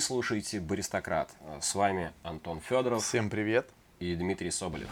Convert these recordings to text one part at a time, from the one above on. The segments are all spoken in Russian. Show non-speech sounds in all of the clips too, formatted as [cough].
Вы слушаете «Баристократ». С вами Антон Федоров. Всем привет. И Дмитрий Соболев.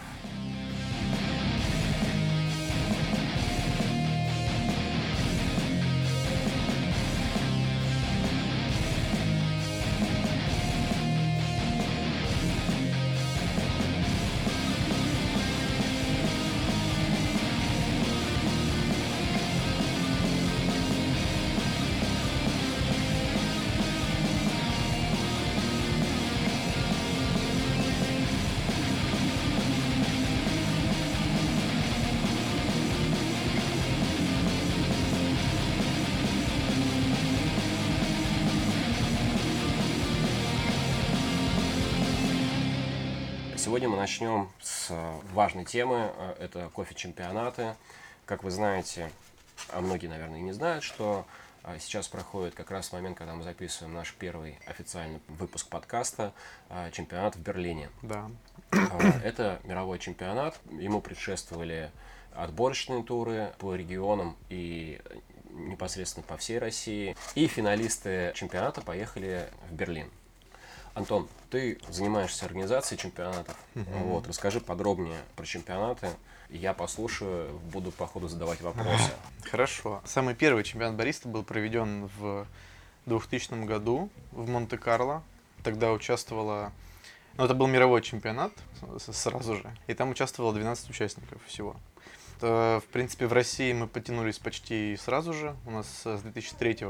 Сегодня мы начнем с э, важной темы. Э, это кофе-чемпионаты. Как вы знаете, а многие, наверное, и не знают, что э, сейчас проходит как раз момент, когда мы записываем наш первый официальный выпуск подкаста «Чемпионат в Берлине». Да. Это мировой чемпионат. Ему предшествовали отборочные туры по регионам и непосредственно по всей России. И финалисты чемпионата поехали в Берлин. Антон, ты занимаешься организацией чемпионатов. Uh-huh. Вот, расскажи подробнее про чемпионаты. Я послушаю, буду по ходу задавать вопросы. Хорошо. Самый первый чемпионат бариста был проведен в 2000 году в Монте-Карло. Тогда участвовало... Ну, это был мировой чемпионат сразу же. И там участвовало 12 участников всего. В принципе, в России мы потянулись почти сразу же. У нас с 2003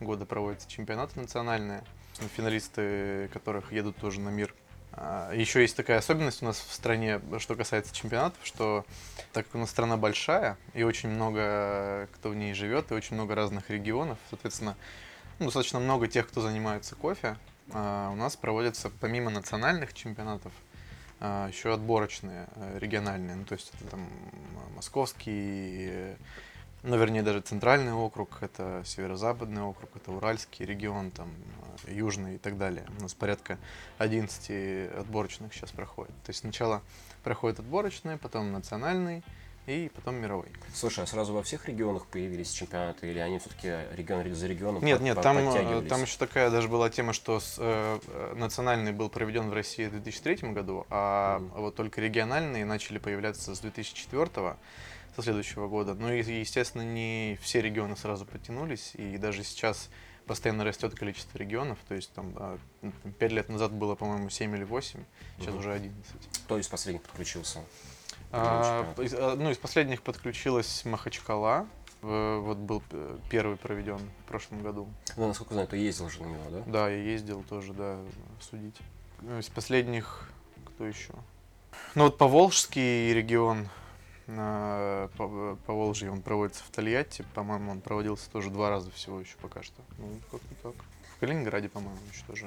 года проводятся чемпионаты национальные финалисты которых едут тоже на мир. А, Еще есть такая особенность у нас в стране, что касается чемпионатов, что так как у нас страна большая, и очень много кто в ней живет, и очень много разных регионов, соответственно, ну, достаточно много тех, кто занимается кофе, а, у нас проводятся помимо национальных чемпионатов, а, еще отборочные э, региональные, ну, то есть это там московский, ну, вернее, даже центральный округ, это северо-западный округ, это Уральский регион, там, э, южный и так далее. У нас порядка 11 отборочных сейчас проходит. То есть сначала проходит отборочный, потом национальный, и потом мировой. Слушай, а сразу во всех регионах появились чемпионаты, или они все-таки регион за регионом Нет, под, нет, там, э, там еще такая даже была тема, что с, э, национальный был проведен в России в 2003 году, а mm. вот только региональные начали появляться с 2004 со следующего года. Ну и, естественно, не все регионы сразу подтянулись, и даже сейчас постоянно растет количество регионов. То есть там 5 лет назад было, по-моему, 7 или 8, сейчас угу. уже 11. Кто из последних подключился? А, из, а, ну, из последних подключилась Махачкала. Вот был первый проведен в прошлом году. Ну, насколько знаю, ты ездил же на него, да? Да, я ездил тоже, да, судить. Ну, из последних, кто еще? Ну вот Поволжский регион, на по, по Волжье, он проводится в Тольятти, по-моему, он проводился тоже два раза всего еще пока что. Ну, как-то так. В Калининграде, по-моему, еще тоже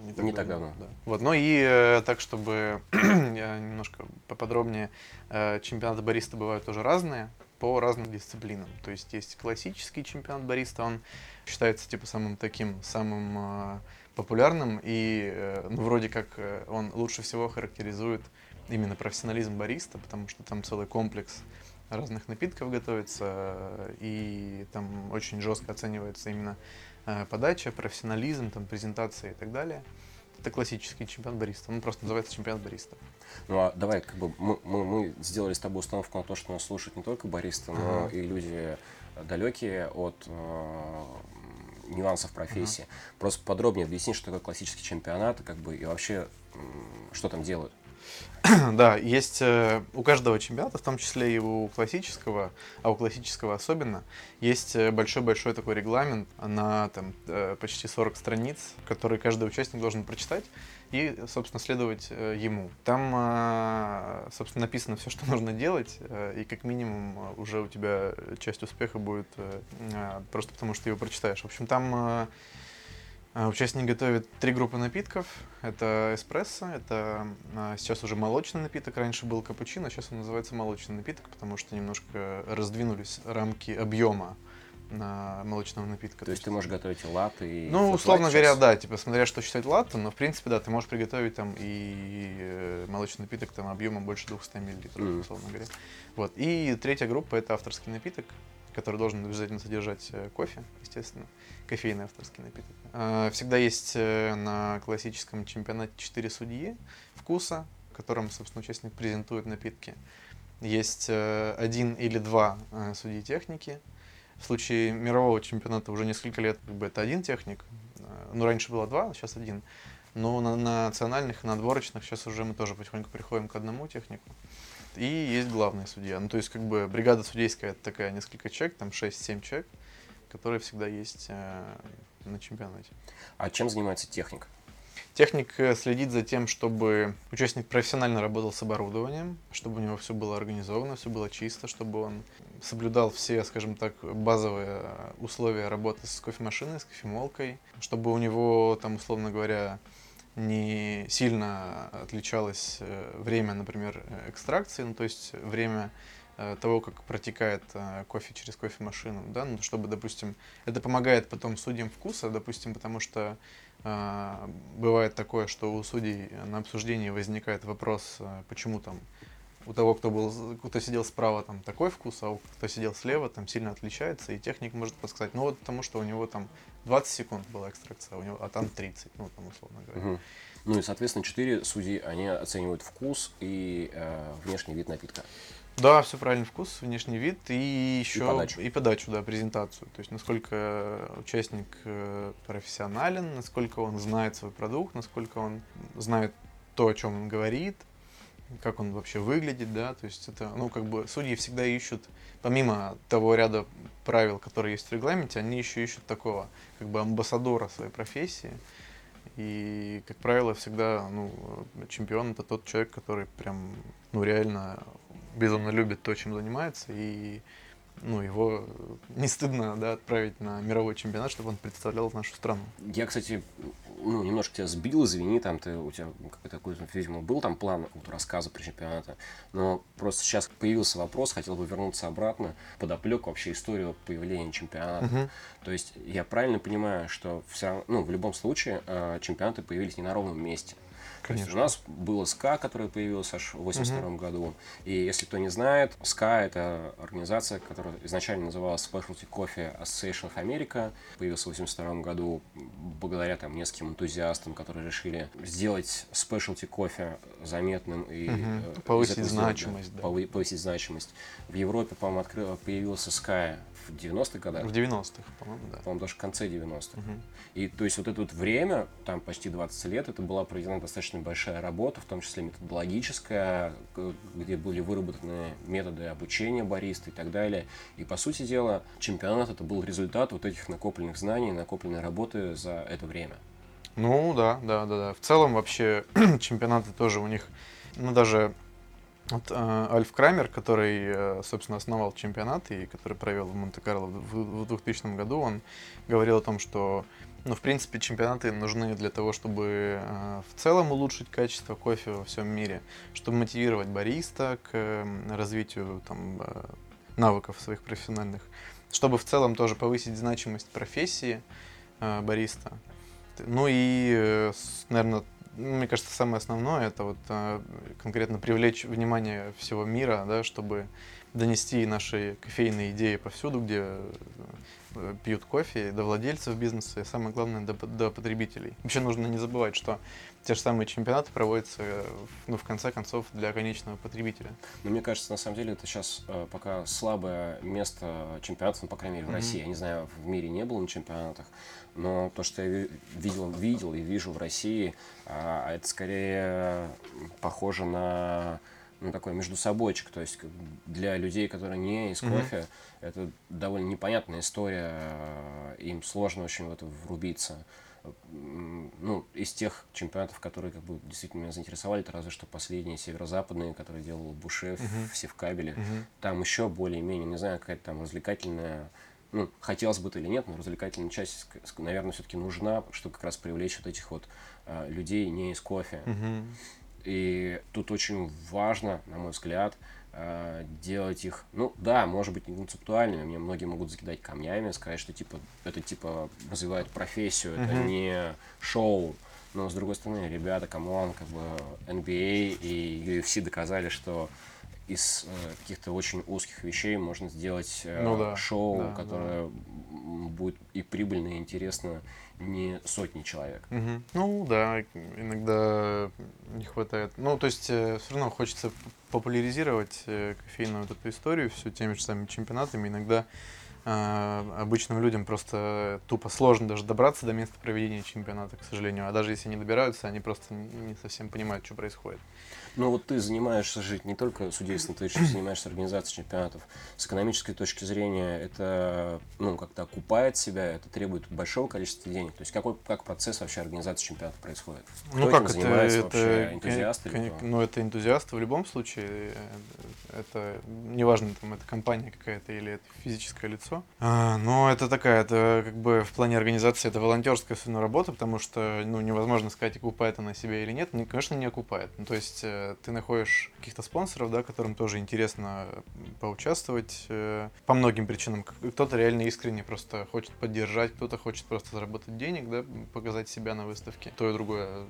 не так, не давно, так давно. Да. Вот, ну и э, так, чтобы [clears throat] немножко поподробнее, э, чемпионаты бариста бывают тоже разные по разным дисциплинам. То есть есть классический чемпионат бариста, он считается типа самым таким, самым э, популярным и э, ну, вроде как э, он лучше всего характеризует именно профессионализм бариста, потому что там целый комплекс разных напитков готовится, и там очень жестко оценивается именно э, подача, профессионализм, там, презентация и так далее. Это классический чемпионат бариста. Он просто называется чемпионат бариста. Ну а давай, как бы мы, мы, мы сделали с тобой установку на то, что нас слушают не только баристы, но uh-huh. и люди далекие от э, нюансов профессии. Uh-huh. Просто подробнее объясни, что такое классический чемпионат, как бы и вообще что там делают. [clears throat] да, есть э, у каждого чемпионата, в том числе и у классического, а у классического особенно, есть э, большой-большой такой регламент на там, э, почти 40 страниц, который каждый участник должен прочитать и, собственно, следовать ему. Там, собственно, написано все, что [laughs] нужно делать, и как минимум уже у тебя часть успеха будет просто потому, что ты его прочитаешь. В общем, там а, участник готовит три группы напитков. Это эспрессо, это а, сейчас уже молочный напиток. Раньше был капучино, сейчас он называется молочный напиток, потому что немножко раздвинулись рамки объема на молочного напитка. То, То есть ты можешь готовить латте и... Ну, условно говоря, да, типа, смотря что считать латте, но, в принципе, да, ты можешь приготовить там и э, молочный напиток там объемом больше 200 мл, mm. условно говоря. Вот. И третья группа — это авторский напиток, который должен обязательно содержать э, кофе, естественно, кофейный авторский напиток. Э, всегда есть э, на классическом чемпионате 4 судьи вкуса, которым, собственно, участник презентует напитки. Есть один или два судьи техники. В случае мирового чемпионата уже несколько лет как бы это один техник. Ну, раньше было два, сейчас один. Но на национальных и на отборочных сейчас уже мы тоже потихоньку приходим к одному технику. И есть главный судья. Ну, то есть, как бы, бригада судейская это такая несколько человек, там 6-7 человек, которые всегда есть э, на чемпионате. А чем занимается техник? Техник э, следит за тем, чтобы участник профессионально работал с оборудованием, чтобы у него все было организовано, все было чисто, чтобы он соблюдал все, скажем так, базовые условия работы с кофемашиной, с кофемолкой, чтобы у него, там, условно говоря, не сильно отличалось э, время, например, экстракции, ну, то есть время э, того, как протекает э, кофе через кофемашину, да, ну, чтобы, допустим, это помогает потом судьям вкуса, допустим, потому что э, бывает такое, что у судей на обсуждении возникает вопрос, почему там у того, кто был, кто сидел справа, там такой вкус, а у кто сидел слева, там сильно отличается, и техник может подсказать, ну вот потому что у него там 20 секунд была экстракция, а, у него, а там 30, ну там условно говоря. Угу. Ну и, соответственно, четыре судьи, они оценивают вкус и э, внешний вид напитка. Да, все правильный вкус, внешний вид и еще и подачу. и подачу, да, презентацию. То есть насколько участник э, профессионален, насколько он знает свой продукт, насколько он знает то, о чем он говорит, как он вообще выглядит, да, то есть это, ну, как бы судьи всегда ищут, помимо того ряда правил, которые есть в регламенте, они еще ищут такого, как бы амбассадора своей профессии, и, как правило, всегда, ну, чемпион это тот человек, который прям, ну, реально безумно любит то, чем занимается, и ну, его не стыдно да, отправить на мировой чемпионат, чтобы он представлял нашу страну. Я, кстати, ну, немножко тебя сбил, извини, там ты, у тебя какой-то, такой, видимо, был там план вот, рассказа про чемпионата, но просто сейчас появился вопрос, хотел бы вернуться обратно, подоплек вообще историю появления чемпионата. Угу. То есть я правильно понимаю, что все, ну, в любом случае э, чемпионаты появились не на ровном месте. Конечно. у нас был СКА, который появился аж в 82 угу. году. И если кто не знает, СКА это организация, которая изначально называлась Specialty Coffee Association of America. Появился в 82 году благодаря там нескольким энтузиастам, которые решили сделать specialty кофе заметным и угу. повысить значимость. Да, да. Повысить значимость. В Европе, по-моему, открыл, появился Sky в 90-х годах? В 90-х, по-моему, да. По-моему, даже в конце 90-х. Угу. И то есть вот это вот время, там почти 20 лет, это была проведена достаточно большая работа, в том числе методологическая, где были выработаны методы обучения бариста и так далее. И по сути дела, чемпионат это был результат вот этих накопленных знаний, накопленной работы за это время. Ну да, да, да, да. В целом вообще [clears throat] чемпионаты тоже у них, ну даже вот, э, Альф Крамер, который, э, собственно, основал чемпионат и который провел в Монте-Карло в, в 2000 году, он говорил о том, что, ну, в принципе, чемпионаты нужны для того, чтобы э, в целом улучшить качество кофе во всем мире, чтобы мотивировать бариста к э, развитию там, навыков своих профессиональных, чтобы в целом тоже повысить значимость профессии бариста. Ну и, наверное, мне кажется, самое основное это вот а, конкретно привлечь внимание всего мира, да, чтобы донести наши кофейные идеи повсюду, где э, пьют кофе, до владельцев бизнеса и самое главное до, до потребителей. Вообще нужно не забывать, что те же самые чемпионаты проводятся, ну, в конце концов, для конечного потребителя. Но мне кажется, на самом деле, это сейчас э, пока слабое место чемпионатов, ну, по крайней мере, в mm-hmm. России. Я не знаю, в мире не было на чемпионатах, но то, что я видел, видел и вижу в России, э, это скорее похоже на ну, такой между собойчик, то есть для людей, которые не из кофе, mm-hmm. это довольно непонятная история, им сложно очень в это врубиться ну, из тех чемпионатов, которые как бы действительно меня заинтересовали, это разве что последние северо-западные, которые делал Бушев, uh-huh. все в кабеле. Uh-huh. Там еще более-менее, не знаю, какая-то там развлекательная, ну, хотелось бы это или нет, но развлекательная часть, наверное, все-таки нужна, чтобы как раз привлечь вот этих вот а, людей не из кофе. Uh-huh. И тут очень важно, на мой взгляд, Э, делать их, ну да, может быть, не концептуальными, мне многие могут закидать камнями, сказать, что типа это типа развивает профессию, mm-hmm. это не шоу, но с другой стороны, ребята, come on, как бы NBA и UFC доказали, что из э, каких-то очень узких вещей можно сделать э, Ну да, шоу, да, которое м, будет и прибыльно, и интересно не сотни человек. Мгм. Ну да, иногда не хватает. Ну, то есть все равно хочется популяризировать э, кофейную вот эту историю все теми же самыми чемпионатами. Иногда э, обычным людям просто тупо сложно даже добраться до места проведения чемпионата, к сожалению. А даже если они добираются, они просто не совсем понимают, что происходит. Ну вот ты занимаешься жить не только судейством, ты еще занимаешься организацией чемпионатов. С экономической точки зрения это ну, как-то окупает себя, это требует большого количества денег. То есть какой, как процесс вообще организации чемпионата происходит? Кто ну как это, это вообще? Энтузиасты кон- кто? ну это энтузиасты в любом случае. Это неважно, там это компания какая-то или это физическое лицо. А, но это такая, это как бы в плане организации это волонтерская все работа, потому что ну невозможно сказать, окупает она себя или нет. Ну, конечно, не окупает. Ну, то есть э, ты находишь каких-то спонсоров, да, которым тоже интересно поучаствовать э, по многим причинам. Кто-то реально искренне просто хочет поддержать, кто-то хочет просто заработать денег, да, показать себя на выставке. То и другое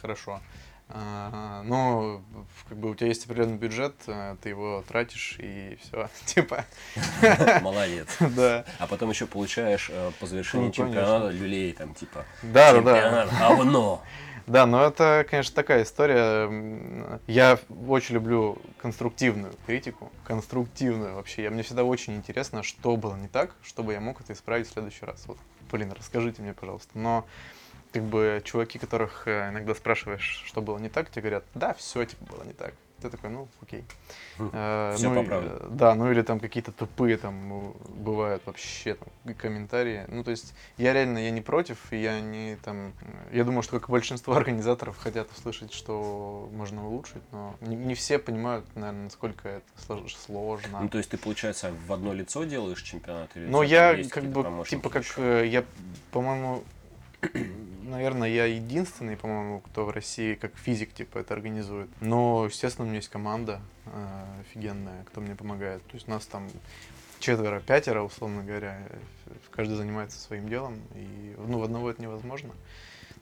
хорошо. Но как бы у тебя есть определенный бюджет, э, ты его тратишь и все, [laughs] типа, [laughs] Молодец. да, А потом еще получаешь э, по завершении Ну, чемпионата люлей, там типа да, да, да. чемпионат говно. Да, но это, конечно, такая история. Я очень люблю конструктивную критику. Конструктивную вообще. Я, мне всегда очень интересно, что было не так, чтобы я мог это исправить в следующий раз. Вот, блин, расскажите мне, пожалуйста. Но как бы чуваки, которых э, иногда спрашиваешь, что было не так, тебе говорят, да, все типа было не так. Ты такой, ну, окей. Э, Всё ну, э, Да, ну или там какие-то тупые там э, бывают вообще там комментарии. Ну, то есть я реально, я не против, я не там... Я думаю, что как большинство [laughs] организаторов хотят услышать, что можно улучшить, но не, не все понимают, наверное, насколько это слож- сложно. Ну, то есть ты, получается, в одно лицо делаешь чемпионат? Или у Но тебя там я как бы, типа как, еще? э, я, по-моему, наверное, я единственный, по-моему, кто в России как физик, типа, это организует. Но, естественно, у меня есть команда э, офигенная, кто мне помогает. То есть у нас там четверо, пятеро, условно говоря, каждый занимается своим делом, и, ну, в одного это невозможно.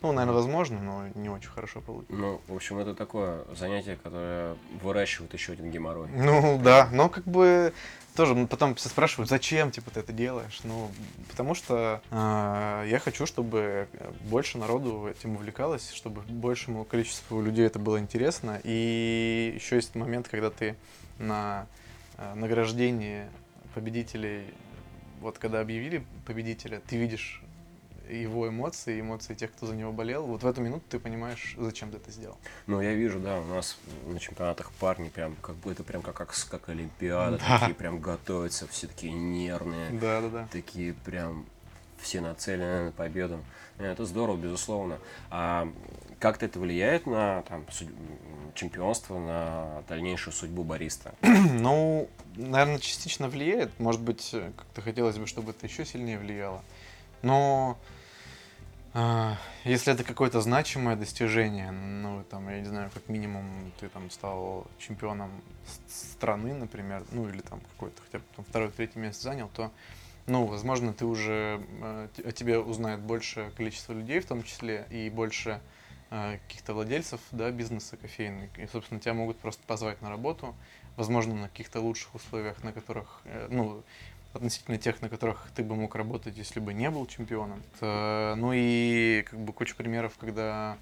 Ну, наверное, возможно, но не очень хорошо получится. Ну, в общем, это такое занятие, которое выращивает еще один геморрой. Ну да, но как бы тоже ну, потом все спрашивают, зачем типа ты это делаешь? Ну, потому что э, я хочу, чтобы больше народу этим увлекалось, чтобы большему количеству людей это было интересно. И еще есть момент, когда ты на э, награждении победителей, вот когда объявили победителя, ты видишь его эмоции, эмоции тех, кто за него болел. Вот в эту минуту ты понимаешь, зачем ты это сделал. Ну, я вижу, да, у нас на чемпионатах парни прям, как бы это прям как, как, как Олимпиада, Да. такие прям готовятся, все такие нервные, Да, да, да. такие прям все нацелены на победу. Э, Это здорово, безусловно. А как-то это влияет на там, судь- чемпионство, на дальнейшую судьбу бариста? [clears throat] Ну, наверное, частично влияет. Может быть, как-то хотелось бы, чтобы это еще сильнее влияло. Но если это какое-то значимое достижение, ну, там, я не знаю, как минимум ты там стал чемпионом страны, например, ну, или там какой-то хотя бы там, второе, третье место занял, то, ну, возможно, ты уже, э, о тебе узнает большее количество людей в том числе, и больше э, каких-то владельцев, да, бизнеса кофейных. И, собственно, тебя могут просто позвать на работу, возможно, на каких-то лучших условиях, на которых, э, ну, относительно тех, на которых ты бы мог работать, если бы не был чемпионом. Э, Ну и как бы куча примеров, когда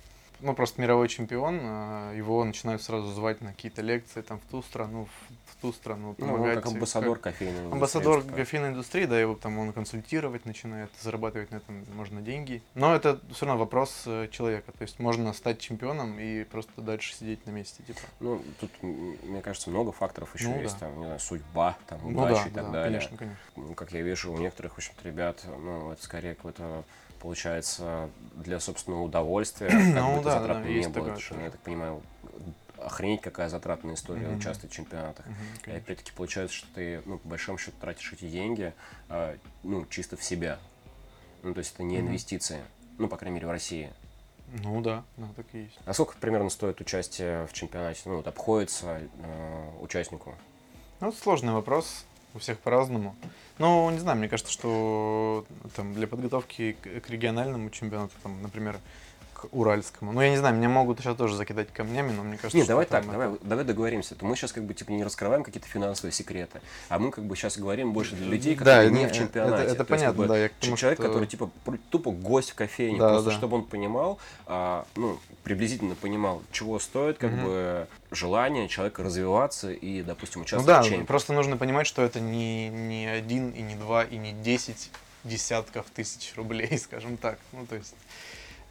ну, просто мировой чемпион, э, его начинают сразу звать на какие-то лекции там в ту страну, в, в ту страну, Ну, помогать. как амбассадор кофейной индустрии, Амбассадор типа. кофейной индустрии, да, его там он консультировать начинает, зарабатывать на этом можно деньги. Но это все равно вопрос э, человека. То есть можно стать чемпионом и просто дальше сидеть на месте, типа. Ну, тут, мне кажется, много факторов еще Ну, есть, да. там, не знаю, судьба, там, Ну удача да, и так да, далее. конечно, конечно. Ну, Как я вижу, у некоторых, в общем-то, ребят, ну, это скорее какое-то, получается, для собственного удовольствия, [clears throat] как Ну да, затратно да, не было, что, тоже. я так понимаю, охренеть какая затратная история Мгм. участвовать в чемпионатах. Мгм, И опять-таки получается, что ты, ну, по большому счету, тратишь эти деньги, а, ну, чисто в себя. Ну, то есть это не Мгм. инвестиции. Ну, по крайней мере, в России. Ну да, да, так и есть. А сколько примерно стоит участие в чемпионате? Ну, вот обходится э, участнику? Ну, сложный вопрос, у всех по-разному. Ну, не знаю, мне кажется, что там для подготовки к, региональному чемпионату, там, например, к Уральскому. Ну, я не знаю, меня могут сейчас тоже закидать камнями, но мне кажется, Нет, давай так, это- давай, давай договоримся. То мы сейчас как бы типа не раскрываем какие-то финансовые секреты, а мы как бы сейчас говорим больше для людей, которые Да, не не- в чемпионате. это- это То есть, как понятно, бы, да, я тому, человек, что- который типа тупо гость в кофейне, Да, просто да. чтобы он понимал, а, ну приблизительно понимал, чего стоит как Мгм. бы желание человека развиваться и, допустим, Ну участвовать да, в чемпионате. просто нужно понимать, что это не, не один, и не два, и не десять десятков тысяч рублей, [laughs] скажем так. Ну, то есть,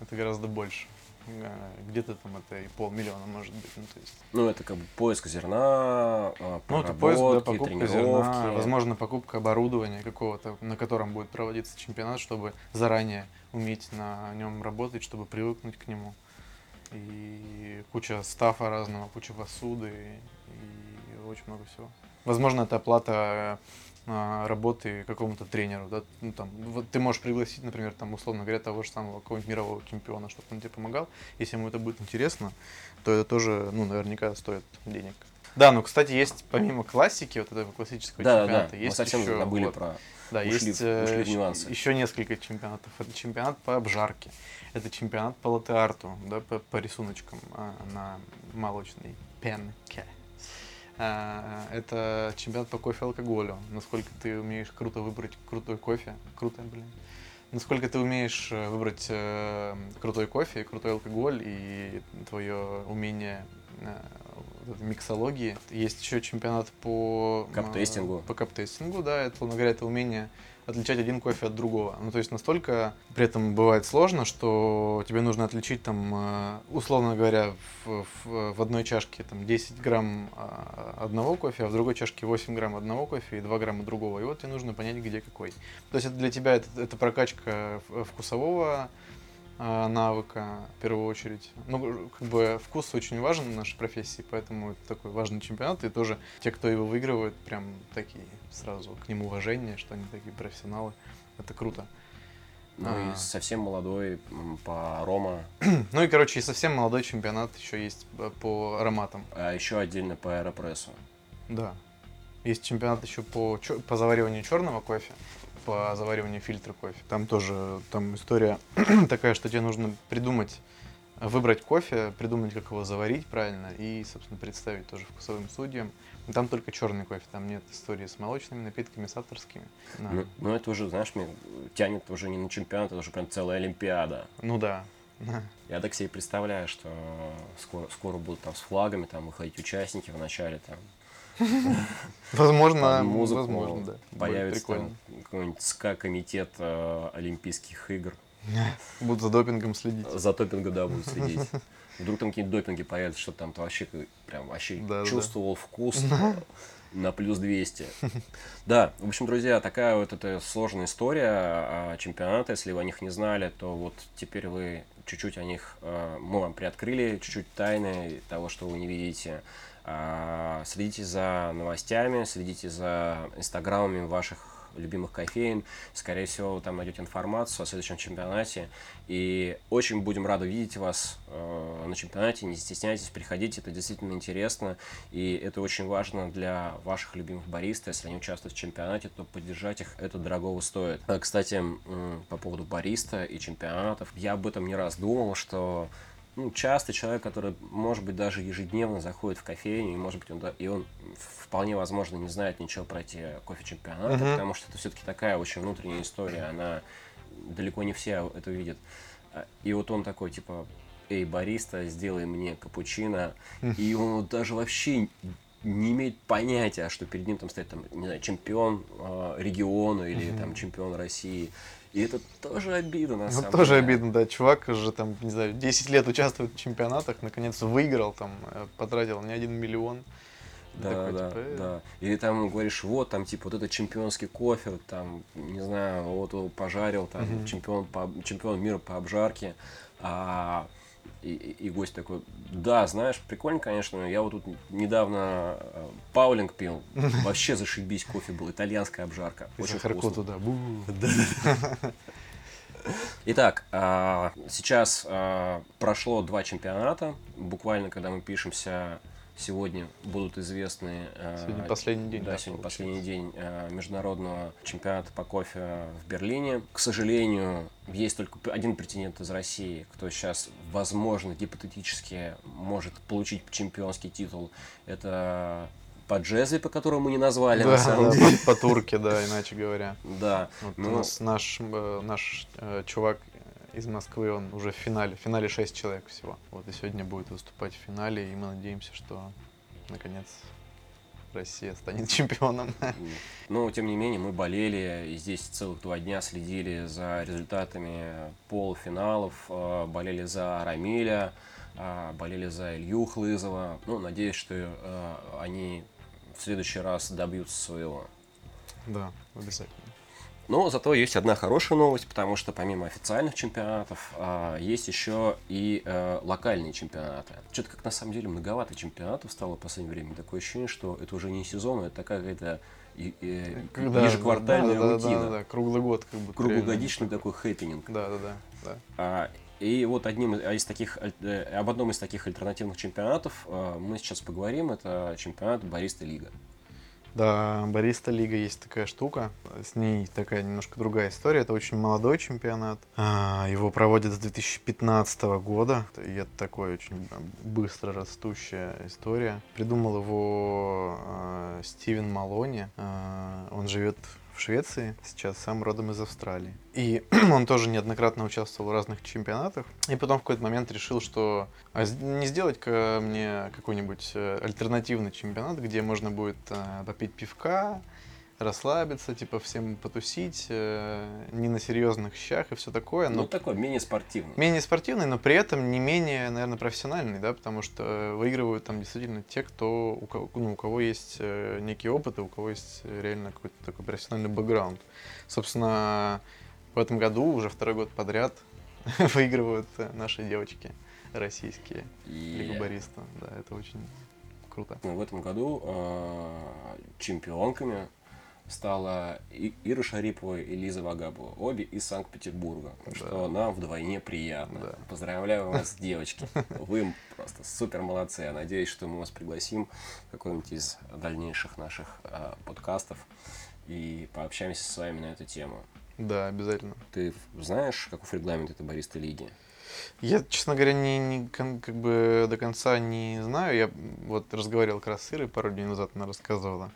это гораздо больше. Э, Где-то там это и полмиллиона может быть. Ну, то есть, Ну это как бы поиск зерна, а, ну, это поиск, да, покупка зерна, возможно, покупка оборудования какого-то, на котором будет проводиться чемпионат, чтобы заранее уметь на нем работать, чтобы привыкнуть к нему. И куча стафа разного, куча посуды и очень много всего. Возможно, это оплата работы какому-то тренеру, да, ну, там, вот ты можешь пригласить, например, там, условно говоря, того же самого какого-нибудь мирового чемпиона, чтобы он тебе помогал, если ему это будет интересно, то это тоже, ну, наверняка стоит денег. Да, ну, кстати, есть помимо классики, вот этого классического Да, да, да. чемпионата, Мы есть совсем еще, забыли вот, про. да, ушли есть в- ушли в нюансы. еще несколько чемпионатов. Это чемпионат по обжарке, это чемпионат по латте-арту, да, по, по рисуночкам а, на молочной пенке. А, это чемпионат по кофе алкоголю. Насколько ты умеешь круто выбрать крутой кофе. Круто, блин. Насколько ты умеешь э, выбрать э, крутой кофе, и крутой алкоголь и твое умение э, миксологии. Есть еще чемпионат по Кап-тестингу. По кап-тестингу, да, это, условно говоря, это умение отличать один кофе от другого. Ну, то есть настолько при этом бывает сложно, что тебе нужно отличить там, э, условно говоря, в, в- в одной чашке там 10 грамм а, одного кофе, а в другой чашке 8 грамм одного кофе и 2 грамма другого. И вот тебе нужно понять, где какой. То есть это для тебя это, это прокачка вкусового навыка в первую очередь. Ну, как бы вкус очень важен в нашей профессии, поэтому это такой важный чемпионат. И тоже те, кто его выигрывает, прям такие сразу к ним уважение, что они такие профессионалы. Это круто. Ну А. и совсем молодой по Рома, [clears throat] Ну и, короче, и совсем молодой чемпионат еще есть э, по ароматам. а еще отдельно по аэропрессу. Да. Есть чемпионат еще по, по завариванию черного кофе, по завариванию фильтра кофе. Там тоже там история [clears throat] такая, что тебе нужно придумать, выбрать кофе, придумать, как его заварить правильно и, собственно, представить тоже вкусовым судьям. Но там только черный кофе, там нет истории с молочными напитками, с авторскими. Да. Ну, ну, это уже, знаешь, мне тянет уже не на чемпионат, это уже прям целая Олимпиада. Ну да. Я так себе представляю, что скоро, скоро будут там с флагами там выходить участники в начале там [laughs] Возможно, музыку, возможно, да. Появится какой-нибудь СКА-комитет э, Олимпийских игр. [laughs] Будут за допингом следить. За допингом, да, будут [laughs] следить. Вдруг там какие-нибудь допинги появятся, что там ты вообще прям вообще Да-да-да. чувствовал вкус э, на плюс 200. Да, в общем, друзья, такая вот эта сложная история а, чемпионата. Если вы о них не знали, то вот теперь вы чуть-чуть о них, э, мы вам приоткрыли чуть-чуть тайны того, что вы не видите. А, Следите за новостями, следите за инстаграмами ваших любимых кофеин. Скорее всего, вы там найдете информацию о следующем чемпионате. И очень будем рады видеть вас э, на чемпионате. Не стесняйтесь, приходите, это действительно интересно. И это очень важно для ваших любимых бариста. Если они участвуют в чемпионате, то поддержать их это дорогого стоит. А, Кстати, по поводу бариста и чемпионатов, я об этом не раз думал, что ну, часто человек, который, может быть, даже ежедневно заходит в кофейню, и, может быть, он, да- и он вполне возможно не знает ничего про эти кофе-чемпионаты, Мгм. потому что это все-таки такая очень внутренняя история, она далеко не все это видят. А, И вот он такой, типа, эй, бариста, сделай мне капучино, и он даже вообще не имеет понятия, что перед ним там стоит, там, не знаю, чемпион э, региона или там чемпион России. И это тоже обидно, на Ну, самом тоже деле. обидно, да. Чувак уже там, не знаю, 10 лет участвует в чемпионатах, наконец выиграл, там, э, потратил не один миллион. Да, Такой, да, типа, э. да. Или там говоришь, вот там типа вот это чемпионский кофе, там, не знаю, вот его пожарил, там Мгм. чемпион, по, чемпион мира по обжарке. А, и, и- и гость такой, да, знаешь, прикольно, конечно, я вот тут недавно э, Паулинг пил, [laughs] вообще зашибись, кофе был, итальянская обжарка, очень вкусно. туда. Итак, а, сейчас а, прошло два чемпионата. Буквально, когда мы пишемся, сегодня будут известны... Э, сегодня последний день. Да, сегодня последний день э, международного чемпионата по кофе в Берлине. К сожалению, есть только один претендент из России, кто сейчас, возможно, гипотетически может получить чемпионский титул. Это по джезве, по которому мы не назвали, да, на самом деле. По, по турке, да, иначе говоря. Да. Вот ну... У нас наш, наш э, чувак из Москвы, он уже в финале. В финале 6 человек всего. Вот и сегодня будет выступать в финале, и мы надеемся, что наконец Россия станет [laughs] чемпионом. Но, тем не менее, мы болели, и здесь целых два дня следили за результатами полуфиналов, э, болели за Рамиля, э, болели за Илью Хлызова. Ну, надеюсь, что э, они в следующий раз добьются своего. Да, обязательно. Но зато есть одна хорошая новость, потому что помимо официальных чемпионатов а, есть еще и а, локальные чемпионаты. Что-то как на самом деле многовато чемпионатов стало в последнее время. Такое ощущение, что это уже не сезон, это какая-то и, и, да, ежеквартальная да, рутина. Да, да, да, круглый год как бы. Круглогодичный такой хэппенинг. Да, да, да. да. А, и вот одним из таких, э, об одном из таких альтернативных чемпионатов а, мы сейчас поговорим. Это чемпионат Бариста Лига. Да, Бориста Лига есть такая штука. С ней такая немножко другая история. Это очень молодой чемпионат. А, его проводят с 2015 года. И это такой очень быстро растущая история. Придумал его э, Стивен Малони. Э, он живет в Швеции, сейчас сам родом из Австралии. И [clears throat] он тоже неоднократно участвовал в разных чемпионатах. И потом в какой-то момент решил, что а не сделать-ка мне какой-нибудь э, альтернативный чемпионат, где можно будет э, попить пивка, расслабиться, типа всем потусить, э, не на серьезных щах и все такое. Но ну, такой менее спортивный. Менее спортивный, но при этом не менее, наверное, профессиональный, да, потому что выигрывают там действительно те, кто, у кого, ну, у кого есть э, некий опыт и у кого есть реально какой-то такой профессиональный бэкграунд. Собственно, в этом году уже второй год подряд [laughs] выигрывают наши девочки российские yeah. Да, это очень круто. В этом году э, чемпионками стала Ира Шарипова и Лиза Вагабова. Обе из Санкт-Петербурга, да. что нам вдвойне приятно. Да. Поздравляю вас, [laughs] девочки. Вы просто супер молодцы. Я надеюсь, что мы вас пригласим в какой-нибудь из дальнейших наших э, подкастов и пообщаемся с вами на эту тему. Да, обязательно. Ты знаешь, каков регламент этой бариста лиги? Я, честно говоря, не, не как бы до конца не знаю. Я вот разговаривал как раз с Ирой пару дней назад, она рассказывала.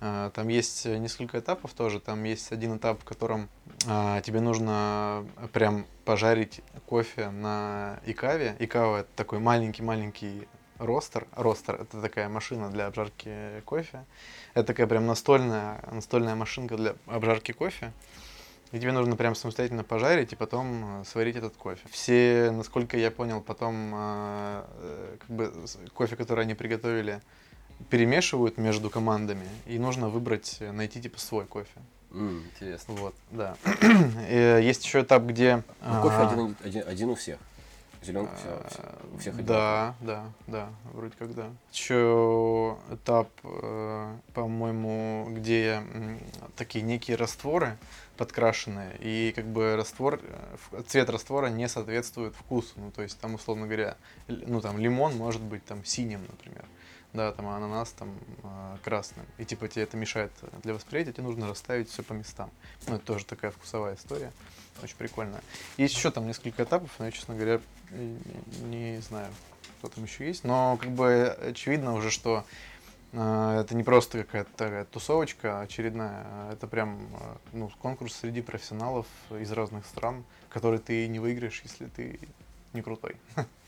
А, там есть несколько этапов тоже. Там есть один этап, в котором а, тебе нужно прям пожарить кофе на икаве. Икава это такой маленький-маленький ростер. Ростер это такая машина для обжарки кофе. Это такая прям настольная, настольная машинка для обжарки кофе. И тебе нужно прям самостоятельно пожарить и потом сварить этот кофе. Все, насколько я понял, потом э, как бы кофе, который они приготовили, перемешивают между командами, и нужно выбрать, э, найти типа свой кофе. Mm, интересно. Вот, да. и, [clears throat] есть еще этап, где... Ну, кофе один, один, один у всех. Зеленка все, у всех один. Да, да, да, вроде как да. Еще этап, э, по-моему, где такие некие растворы подкрашенные, и как бы раствор, э, цвет раствора не соответствует вкусу. Ну, то есть там, условно говоря, ну там лимон может быть там синим, например да, там ананас там э, красным, и типа тебе это мешает для восприятия, тебе нужно расставить все по местам. Ну, это тоже такая вкусовая история, очень прикольная. Есть еще там несколько этапов, но я, честно говоря, не, знаю, что там еще есть, но как бы очевидно уже, что э, это не просто какая-то такая тусовочка очередная, а это прям ну, конкурс среди профессионалов из разных стран, который ты не выиграешь, если ты не крутой. [laughs]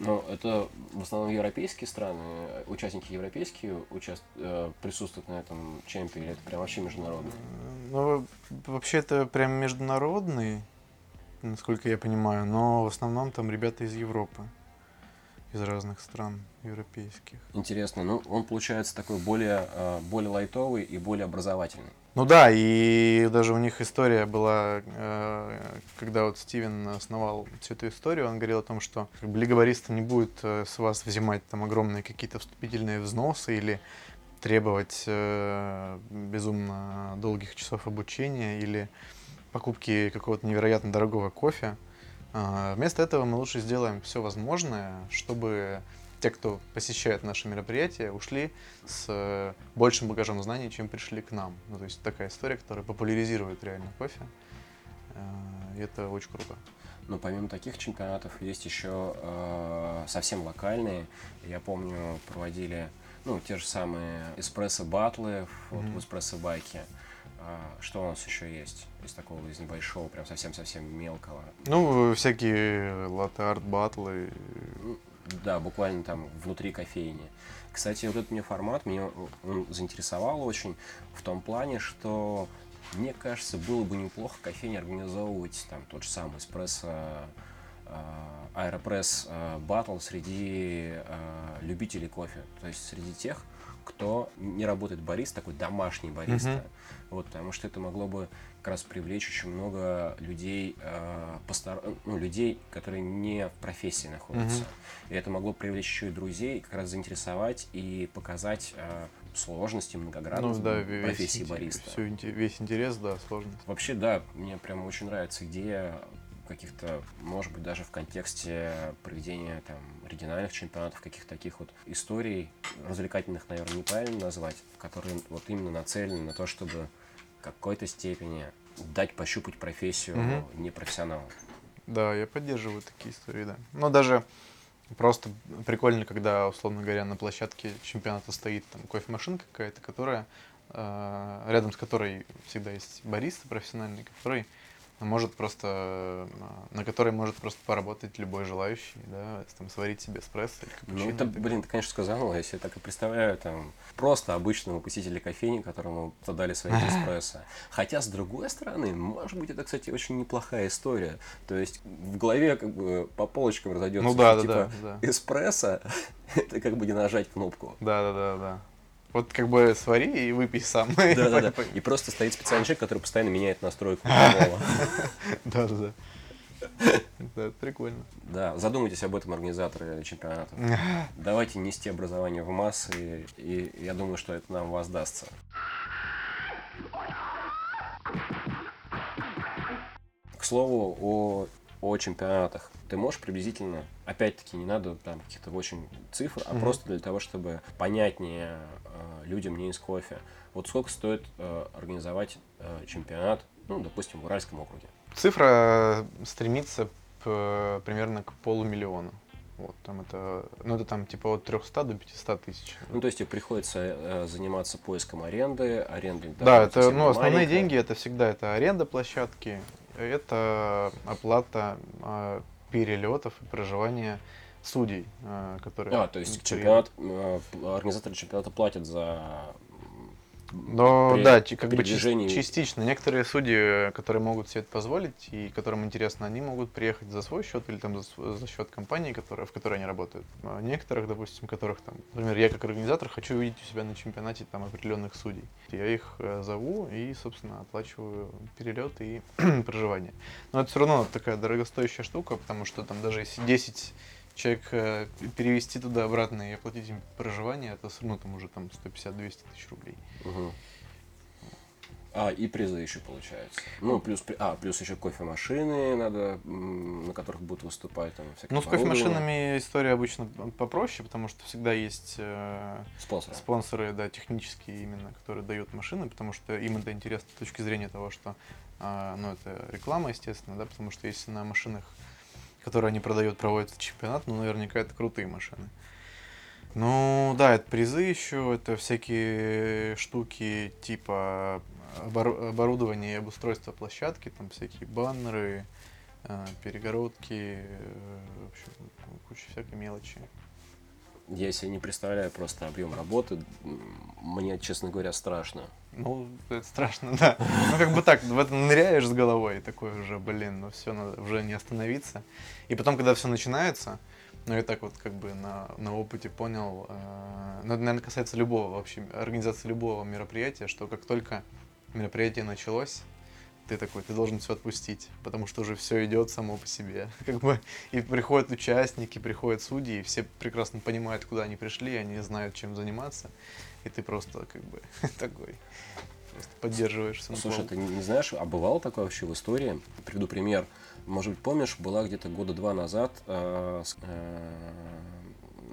Но это в основном европейские страны, участники европейские участ... Э, присутствуют на этом чемпе, или это прям вообще международный? Ну, вообще это прям международный, насколько я понимаю, но в основном там ребята из Европы, из разных стран европейских. Интересно, ну он получается такой более, э, более лайтовый и более образовательный. Ну да, и даже у них история была, э, когда вот Стивен основал всю эту историю, он говорил о том, что как бы, лиговариста не будет э, с вас взимать там огромные какие-то вступительные взносы или требовать э, безумно долгих часов обучения или покупки какого-то невероятно дорогого кофе. Вместо этого мы лучше сделаем все возможное, чтобы те, кто посещает наши мероприятия, ушли с э, большим багажом знаний, чем пришли к нам. Ну, то есть такая история, которая популяризирует реально кофе. Э, и это очень круто. Но помимо таких чемпионатов есть еще э, совсем локальные. Я помню, проводили ну, те же самые эспрессо-батлы вот, mm-hmm. в эспрессо-байке. А, что у нас еще есть из такого, из небольшого, прям совсем-совсем мелкого? Ну, всякие латте-арт батлы. Да, буквально там внутри кофейни. Кстати, вот этот мне формат, меня он заинтересовал очень в том плане, что мне кажется, было бы неплохо кофейне организовывать там тот же самый эспрессо аэропресс батл среди а, любителей кофе, то есть среди тех, кто не работает барист, такой домашний бариста. Uh-huh. Вот, потому что это могло бы раз привлечь очень много людей, э, постар... ну, людей, которые не в профессии находятся. Uh-huh. И это могло привлечь еще и друзей, как раз заинтересовать и показать э, сложности, многогранности ну, да, профессии весь, бариста. Все, весь интерес, да, сложность. Вообще, да, мне прям очень нравится идея каких-то, может быть, даже в контексте проведения там региональных чемпионатов, каких-то таких вот историй, развлекательных, наверное, неправильно назвать, которые вот именно нацелены на то, чтобы какой-то степени дать пощупать профессию угу. непрофессионалам. Да, я поддерживаю такие истории, да. Но даже просто прикольно, когда, условно говоря, на площадке чемпионата стоит там кофемашинка какая-то, которая э, рядом с которой всегда есть бариста профессиональный, который может просто, на которой может просто поработать любой желающий, да, там, сварить себе эспрессо или Ну, это, блин, ты, конечно, сказал, я себе так и представляю, там, просто обычного посетителя кофейни, которому задали свои [laughs] эспрессо. Хотя, с другой стороны, может быть, это, кстати, очень неплохая история. То есть, в голове, как бы, по полочкам разойдется, ну, да, что, да, типа, да, да. эспрессо, [laughs] это как бы не нажать кнопку. Да, да, да, да. Вот как бы свари и выпей сам. Да, да, да. [laughs] И просто стоит специальный человек, который постоянно меняет настройку [laughs] Да, да, да. Да, это прикольно. Да, задумайтесь об этом организаторы чемпионата. [laughs] Давайте нести образование в массы, и я думаю, что это нам воздастся. К слову о, о чемпионатах ты можешь приблизительно, опять-таки, не надо там каких-то очень цифр, а mm-hmm. просто для того, чтобы понятнее э, людям не из кофе. Вот сколько стоит э, организовать э, чемпионат, ну, допустим, в Уральском округе? Цифра стремится к, примерно к полумиллиона. Вот, там это, ну, это там типа от 300 до 500 тысяч. Ну, то есть тебе приходится э, заниматься поиском аренды, аренды. Да, да это, ну, основные маленькая. деньги это всегда это аренда площадки, это оплата э, перелетов и проживания судей, э, которые... А, то есть чемпионат, э, организаторы чемпионата платят за но при, да, как бы частично. Некоторые судьи, которые могут себе это позволить и которым интересно, они могут приехать за свой счет или там за, за счет компании, которая, в которой они работают. А некоторых, допустим, которых там, например, я как организатор хочу увидеть у себя на чемпионате там определенных судей. Я их э, зову и, собственно, оплачиваю перелет и [clears throat] проживание. Но это все равно такая дорогостоящая штука, потому что там даже если 10 человек э, перевести туда-обратно и оплатить им проживание, это все равно там уже там 150-200 тысяч рублей. Угу. А, и призы еще получается. Ну, плюс, а, плюс еще кофемашины надо, на которых будут выступать. Там, ну, с кофемашинами история обычно попроще, потому что всегда есть э, спонсоры. спонсоры, да, технические именно, которые дают машины, потому что им это интересно с точки зрения того, что, э, ну, это реклама, естественно, да, потому что если на машинах которые они продают, проводится чемпионат, ну, наверняка это крутые машины. Ну, да, это призы еще, это всякие штуки типа оборудования и обустройства площадки, там всякие баннеры, э, перегородки, э, в общем, куча всякой мелочи. Я себе не представляю просто объем работы. Мне, честно говоря, страшно. Ну, это страшно, [laughs] да. Ну, как бы так, в это ныряешь с головой, и такой уже, блин, ну все, надо уже не остановиться. И потом, когда все начинается, ну, я так вот как бы на, на опыте понял, э, ну, это, наверное, касается любого вообще, организации любого мероприятия, что как только мероприятие началось, ты такой, ты должен все отпустить, потому что уже все идет само по себе. [laughs] Как бы, и приходят участники, приходят судьи, и все прекрасно понимают, куда они пришли, они знают, чем заниматься, и ты просто как бы [laughs] такой просто поддерживаешь. Слушай, ты не знаешь, а бывало такое вообще в истории? Приведу пример. Может быть, помнишь, была где-то года два назад э, э,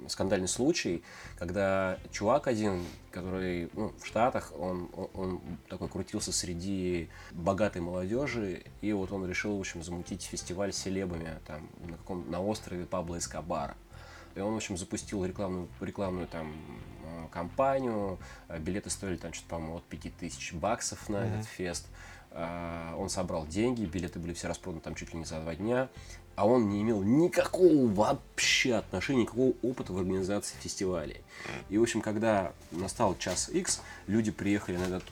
скандальный случай, когда чувак один, который ну, в Штатах, он, он, он такой крутился среди богатой молодежи, и вот он решил, в общем, замутить фестиваль с селебами там, на, каком, на острове Пабло Эскобара. И он, в общем, запустил рекламную, рекламную там э, кампанию. Э, билеты стоили там что-то, по-моему, от 5000 баксов на mm-hmm. этот фест. Э, он собрал деньги, билеты были все распроданы там чуть ли не за два дня а он не имел никакого вообще отношения, никакого опыта в организации фестивалей. И, в общем, когда настал час X, люди приехали на этот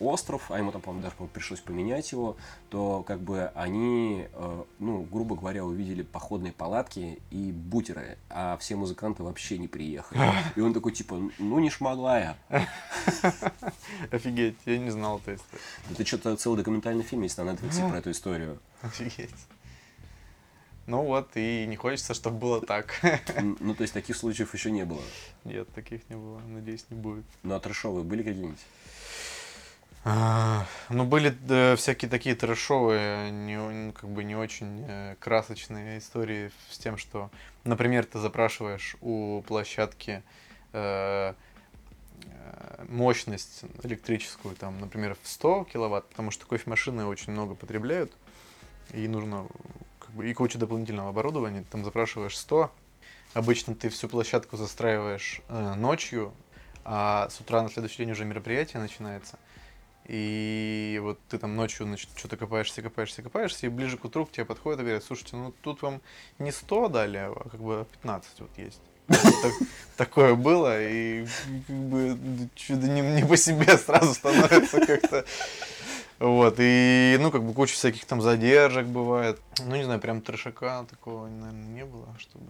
остров, а ему там, по-моему, даже пришлось поменять его, то как бы они, э, ну, грубо говоря, увидели походные палатки и бутеры, а все музыканты вообще не приехали. [laughs] И он такой, типа, ну не шмогла я. [laughs] Офигеть, я не знал этой истории. Это что-то целый документальный фильм есть на Netflix про эту историю. Офигеть. Ну вот, и не хочется, чтобы было так. Ну, то есть таких случаев еще не было? Нет, таких не было. Надеюсь, не будет. Ну, а трэшовые были какие-нибудь? А, ну, были да, всякие такие трэшовые, не, как бы не очень э, красочные истории с тем, что, например, ты запрашиваешь у площадки э, э мощность электрическую, там, например, в 100 киловатт, потому что кофемашины очень много потребляют, и нужно и куча дополнительного оборудования. Там запрашиваешь 100. Обычно ты всю площадку застраиваешь э, ночью, а с утра на следующий день уже мероприятие начинается. И вот ты там ночью, что-то копаешься, копаешься, копаешься, и ближе к утру к тебе подходят и говорят, слушайте, ну тут вам не 100 дали, а как бы 15 вот есть. Так, такое было, и как бы чудо не по себе сразу становится как-то вот, и, ну, как бы куча всяких там задержек бывает. Ну, не знаю, прям трешака такого, наверное, не было, чтобы...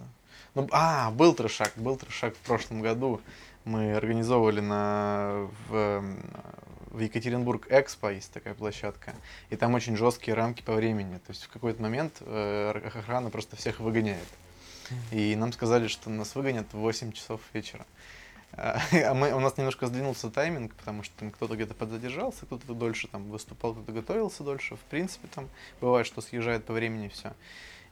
Ну, а, был трешак, был трешак в прошлом году. Мы организовывали на, в, в Екатеринбург Экспо, есть такая площадка, и там очень жесткие рамки по времени. То есть в какой-то момент э, охрана просто всех выгоняет. И нам сказали, что нас выгонят в 8 часов вечера. Мы, у нас немножко сдвинулся тайминг, потому что там кто-то где-то подзадержался, кто-то дольше там выступал, кто-то готовился дольше. В принципе, там бывает, что съезжает по времени все.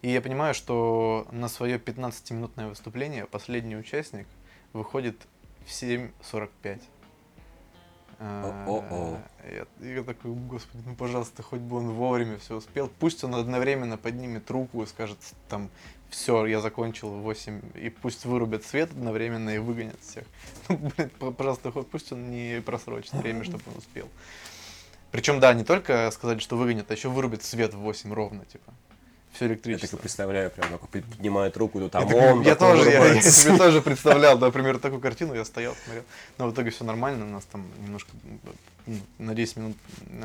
И я понимаю, что на свое 15-минутное выступление последний участник выходит в 7.45. О-о-о. Я, я такой, господи, ну пожалуйста, хоть бы он вовремя все успел. Пусть он одновременно поднимет руку и скажет там все, я закончил в 8, и пусть вырубят свет одновременно и выгонят всех. Ну, [laughs] блин, пожалуйста, хоть пусть он не просрочит время, чтобы он успел. Причем, да, не только сказали, что выгонят, а еще вырубят свет в 8 ровно, типа. Все электричество. Я так и представляю, прям как поднимает руку, тут там он. Я тоже, я, я себе тоже [laughs] представлял, например, такую картину, я стоял, смотрел. Но в итоге все нормально, у нас там немножко ну, на 10 минут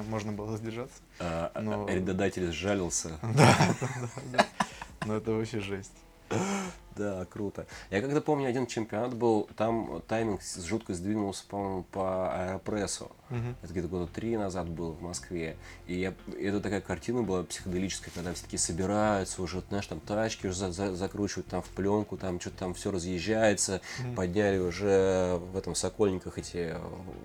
можно было задержаться. А, а но... Арендодатель сжалился. Да, [laughs] да, да. Ну это вообще жесть. Да, круто. Я когда помню, один чемпионат был, там тайминг жутко сдвинулся, по-моему, по аэропрессу. Угу. Это где-то года три назад было в Москве. И я, это такая картина была психоделическая, когда все таки собираются уже, знаешь, там тачки уже за, за, закручивают там в пленку, там что-то там все разъезжается, угу. подняли уже в этом Сокольниках эти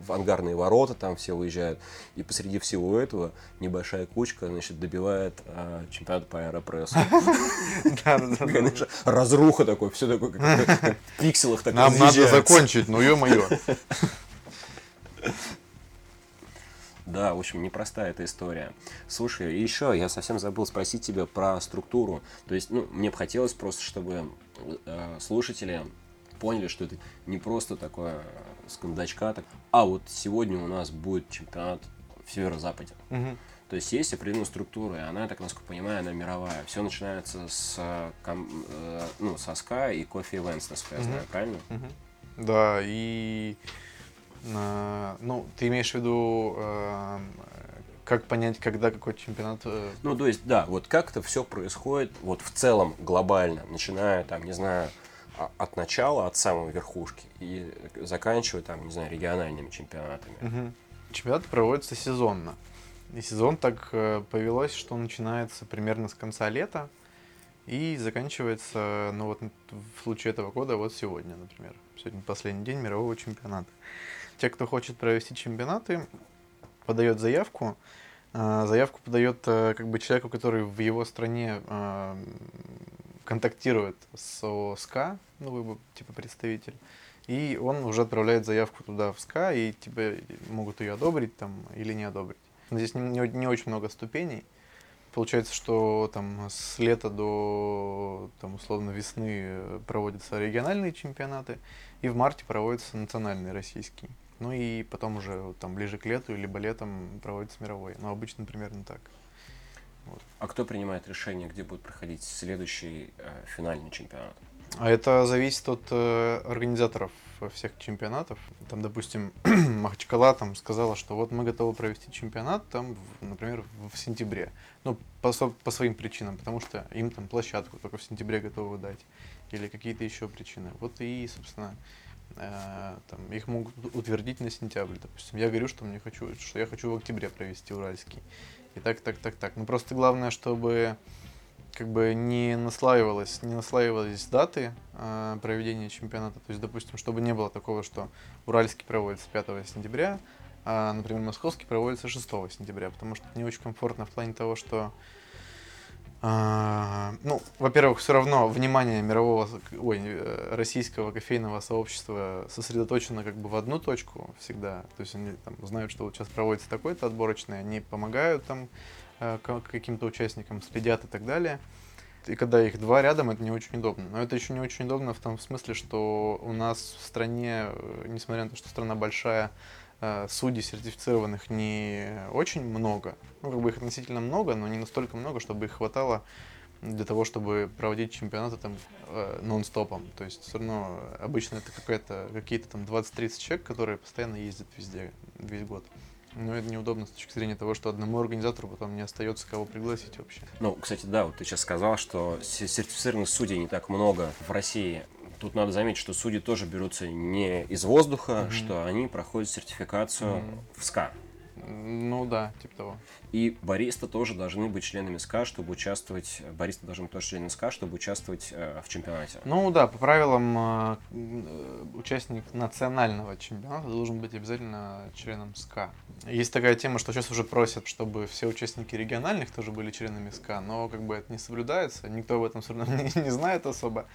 в ангарные ворота, там все уезжают. И посреди всего этого небольшая кучка, значит, добивает а, чемпионат по аэропрессу. [laughs] Да, Разруха такой, все такое, как в пикселах так Нам надо закончить, ну ё-моё. Да, в общем, непростая эта история. Слушай, еще я совсем забыл спросить тебя про структуру. То есть, ну, мне бы хотелось просто, чтобы э, слушатели поняли, что это не просто такое с кондачка, так, а вот сегодня у нас будет чемпионат в северо-западе. Угу. То есть есть определенная структура, и она, так насколько понимаю, она мировая. Все начинается с, э, ну, со Sky и Coffee Events, насколько я знаю, правильно? Да, и э, ну, ты имеешь в виду, э, как понять, когда какой чемпионат? Ну, то есть, да, вот как это все происходит, вот в целом глобально, начиная там, не знаю, а, от начала, от самой верхушки и заканчивая там, не знаю, региональными чемпионатами. Угу. Чемпионат проводится сезонно. И сезон так э, повелось, что начинается примерно с конца лета и заканчивается, ну вот в случае этого года, вот сегодня, например. Сегодня последний день мирового чемпионата. Те, кто хочет провести чемпионаты, подает заявку. А, заявку подает э, как бы человеку, который в его стране контактирует с ОСК, ну, типа представитель, и он уже отправляет заявку туда в СКА, и тебе могут ее одобрить там или не одобрить. Здесь не, не, не очень много ступеней. Получается, что там с лета до там, условно весны проводятся региональные чемпионаты, и в марте проводятся национальные российские. Ну и потом уже там ближе к лету, либо летом проводится мировой. Но обычно примерно так. Вот. А кто принимает решение, где будет проходить следующий э, финальный чемпионат? А это зависит от э, организаторов всех чемпионатов. Там, допустим, [clears throat] Махачкала там сказала, что вот мы готовы провести чемпионат, там, например, в сентябре. Ну, по, по своим причинам, потому что им там площадку только в сентябре готовы дать. Или какие-то еще причины. Вот и, собственно, э, там, их могут утвердить на сентябрь, допустим. Я говорю, что мне хочу, что я хочу в октябре провести уральский. И так, так, так, так. Ну просто главное, чтобы как бы не наслаивалось, не наслаивались даты э, проведения чемпионата. То есть, допустим, чтобы не было такого, что Уральский проводится 5 сентября, а, например, Московский проводится 6 сентября, потому что не очень комфортно в плане того, что э, ну, во-первых, все равно внимание мирового, ой, российского кофейного сообщества сосредоточено как бы в одну точку всегда. То есть они там знают, что вот сейчас проводится такой-то отборочный, они помогают там каким-то участникам, следят и так далее. И когда их два рядом, это не очень удобно. Но это еще не очень удобно в том смысле, что у нас в стране, э, несмотря на то, что страна большая, э, судей сертифицированных не очень много. Ну, как бы их относительно много, но не настолько много, чтобы их хватало для того, чтобы проводить чемпионаты там э, нон-стопом. То есть все равно обычно это какая-то, какие-то там 20-30 человек, которые постоянно ездят везде, весь год. Ну, это неудобно с точки зрения того, что одному организатору потом не остается кого пригласить вообще. Ну, кстати, да, вот ты сейчас сказал, что сертифицированных судей не так много в России. Тут надо заметить, что судьи тоже берутся не из воздуха, mm-hmm. что они проходят сертификацию mm-hmm. в SCA. Ну да, типа того. И бариста тоже должны быть членами SCA, чтобы участвовать, бариста должны быть тоже членами SCA, чтобы участвовать э, в чемпионате. Ну да, по правилам э, участник национального чемпионата должен быть обязательно членом SCA. Есть такая тема, что сейчас уже просят, чтобы все участники региональных тоже были членами СКА, но как бы это не соблюдается, никто об этом все равно [laughs] не, не знает особо.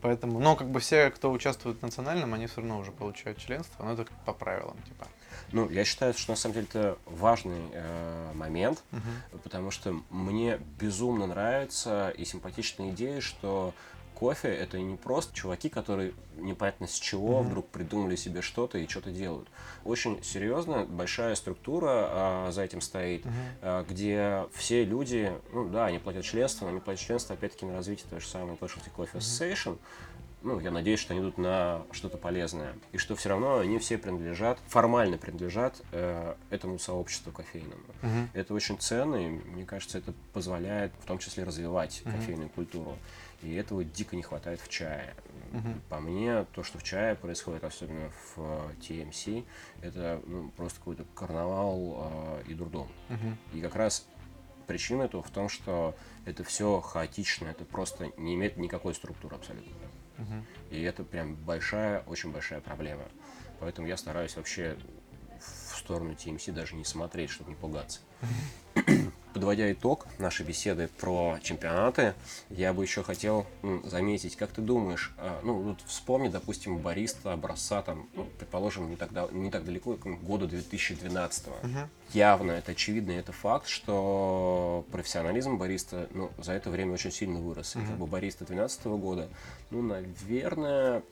Поэтому, но как бы все, кто участвует в национальном, они все равно уже получают членство, но это по правилам, типа. Ну, я считаю, что на самом деле это важный э, момент, угу. потому что мне безумно нравится и симпатичная идея, что кофе это не просто чуваки, которые непонятно с чего mm-hmm. вдруг придумали себе что-то и что-то делают. Очень серьезно, большая структура а, за этим стоит, mm-hmm. а, где все люди, ну да, они платят членство, но они платят членство опять-таки на развитие той же самой Specialty Coffee Association. Mm-hmm ну, я надеюсь, что они идут на что-то полезное. И что все равно они все принадлежат, формально принадлежат э, этому сообществу кофейному. Uh-huh. Это очень ценно, и мне кажется, это позволяет в том числе развивать uh-huh. кофейную культуру. И этого дико не хватает в чае. Uh-huh. По мне, то, что в чае происходит, особенно в TMC, это ну, просто какой-то карнавал э, и дурдом. Uh-huh. И как раз причина этого в том, что это все хаотично, это просто не имеет никакой структуры абсолютно. И это прям большая, очень большая проблема. Поэтому я стараюсь вообще в сторону TMC даже не смотреть, чтобы не пугаться. Подводя итог нашей беседы про чемпионаты, я бы еще хотел заметить, как ты думаешь, а, ну, вот вспомни, допустим, бариста образца, там, ну, предположим, не так, не так далеко, как года 2012 -го. Угу. Явно, это очевидно, это факт, что профессионализм бариста, ну, за это время очень сильно вырос. Угу. И как бы бариста 2012 года, ну, наверное,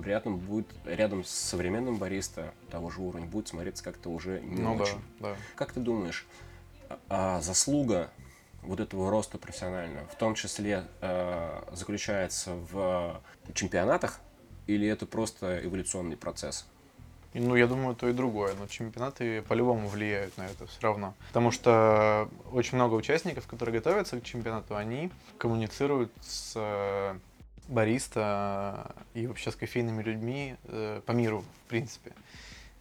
рядом будет, рядом с современным бариста того же уровня будет смотреться как-то уже не ну, очень. Да, да. Как ты думаешь, заслуга вот этого роста профессионального, в том числе э, заключается в чемпионатах, или это просто эволюционный процесс? Ну, я думаю, то и другое. Но чемпионаты по-любому влияют на это все равно. Потому что очень много участников, которые готовятся к чемпионату, они коммуницируют с э, бариста и вообще с кофейными людьми э, по миру, в принципе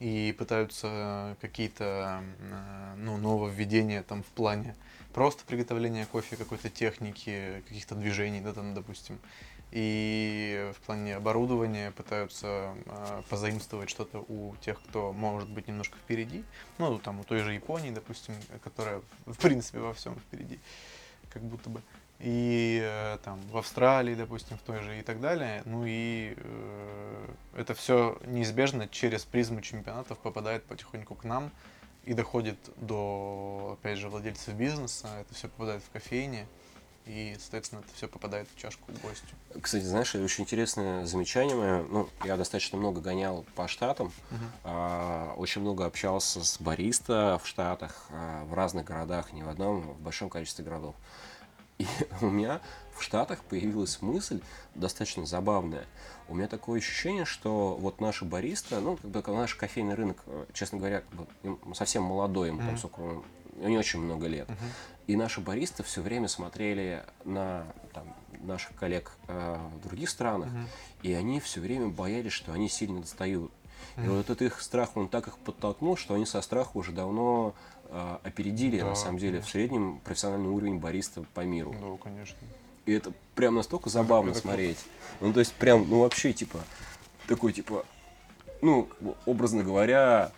и пытаются какие-то э, ну, нововведения там в плане просто приготовления кофе, какой-то техники, каких-то движений, да, там, допустим. И в плане оборудования пытаются э, позаимствовать что-то у тех, кто может быть немножко впереди. Ну, там у той же Японии, допустим, которая в принципе во всем впереди, как будто бы. И э, там в Австралии, допустим, в той же и так далее. Ну и э, это все неизбежно через призму чемпионатов попадает потихоньку к нам и доходит до, опять же, владельцев бизнеса. Это все попадает в кофейни и, соответственно, это все попадает в чашку гостю. Кстати, знаешь, очень интересное замечание мое. Ну, я достаточно много гонял по штатам, uh-huh. а, очень много общался с бариста в штатах, а, в разных городах, не в одном, а в большом количестве городов. И у меня в Штатах появилась мысль достаточно забавная. У меня такое ощущение, что вот наши бариста, ну, как бы наш кофейный рынок, э, честно говоря, как бы, совсем молодой, ему mm-hmm. там, не очень много лет. Uh-huh. И наши баристы все время смотрели на там, наших коллег э, в других странах, uh-huh. и они все время боялись, что они сильно достают. Uh-huh. И вот этот их страх, он так их подтолкнул, что они со страха уже давно опередили, да, на самом деле, конечно. в среднем профессиональный уровень бариста по миру. Да, конечно. И это прям настолько забавно смотреть. Ну, то есть, прям, ну, вообще, типа, такой, типа, ну, образно говоря,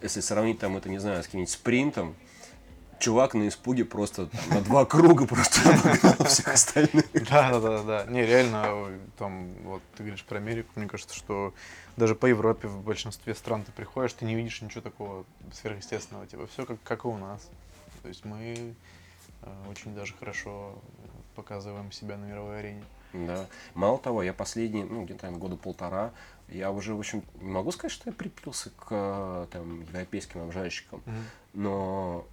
если сравнить там это, не знаю, с каким-нибудь спринтом, чувак на испуге просто на два круга просто [laughs] всех остальных. Да, да, да, да. Не, реально, там, вот ты говоришь про Америку, мне кажется, что даже по Европе в большинстве стран ты приходишь, ты не видишь ничего такого сверхъестественного, типа все как, как и у нас. То есть мы э, очень даже хорошо показываем себя на мировой арене. Да. Мало того, я последние, ну, где-то года полтора, я уже, в общем, не могу сказать, что я припился к там, европейским обжарщикам, mm-hmm. но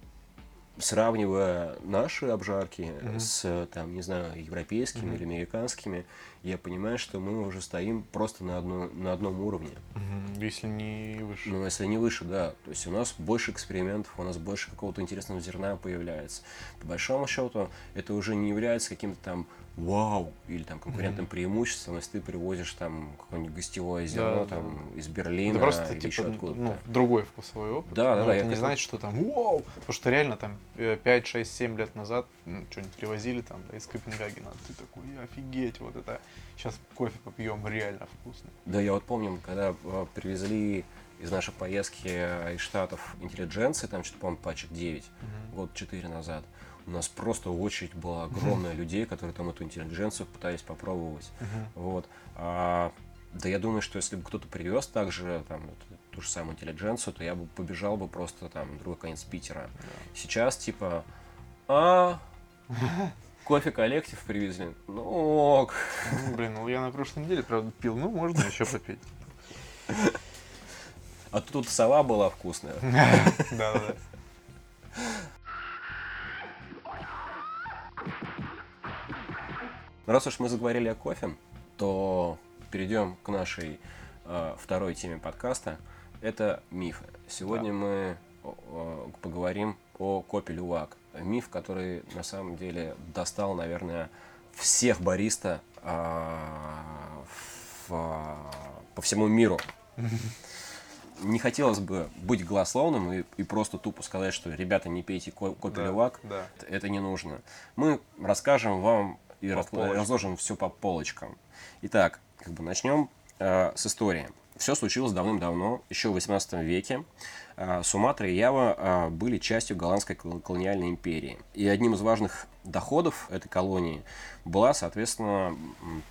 сравнивая наши обжарки mm-hmm. с, там, не знаю, европейскими mm-hmm. или американскими, я понимаю, что мы уже стоим просто на, одно, на одном уровне. Mm-hmm. Если не выше. Ну, если не выше, да. То есть у нас больше экспериментов, у нас больше какого-то интересного зерна появляется. По большому счету, это уже не является каким-то там вау, или там конкурентным mm-hmm. преимуществом, если ты привозишь там какое-нибудь гостевое зерно да, там да. из Берлина да просто, или типа, еще откуда-то. Ну, другой вкусовой опыт. Да, да, да. Это не как... значит, что там вау, потому что реально там 5, 6, 7 лет назад ну, что-нибудь привозили там да, из Копенгагена, ты такой, офигеть, вот это, сейчас кофе попьем, реально вкусно. Да, я вот помню, когда э, привезли из нашей поездки из Штатов интеллидженции, там что-то, по-моему, пачек 9, mm-hmm. год 4 назад, у нас просто очередь была огромная людей, которые там эту интеллигенцию пытались попробовать. Вот. А, да я думаю, что если бы кто-то привез также там, ту же самую интеллигенцию, то я бы побежал бы просто там другой конец Питера. Сейчас типа, а, [laughs] кофе коллектив привезли. Ну ок. Ну, блин, ну я на прошлой неделе, правда, пил, ну можно еще попить. А тут сова была вкусная. [laughs] Да, да. Раз уж мы заговорили о кофе, то перейдем к нашей э, второй теме подкаста. Это мифы. Сегодня да. мы э, поговорим о копе Лювак. Миф, который на самом деле достал, наверное, всех бариста э, в, по всему миру. [laughs] Не хотелось бы быть голословным и, и просто тупо сказать, что ребята, не пейте копи да. Да. Это не нужно. Мы расскажем вам и по разложим все по полочкам. Итак, как бы начнем э, с истории. Все случилось давным-давно, еще в 18 веке. Э, Суматра и Ява э, были частью голландской колониальной империи. И одним из важных доходов этой колонии была, соответственно,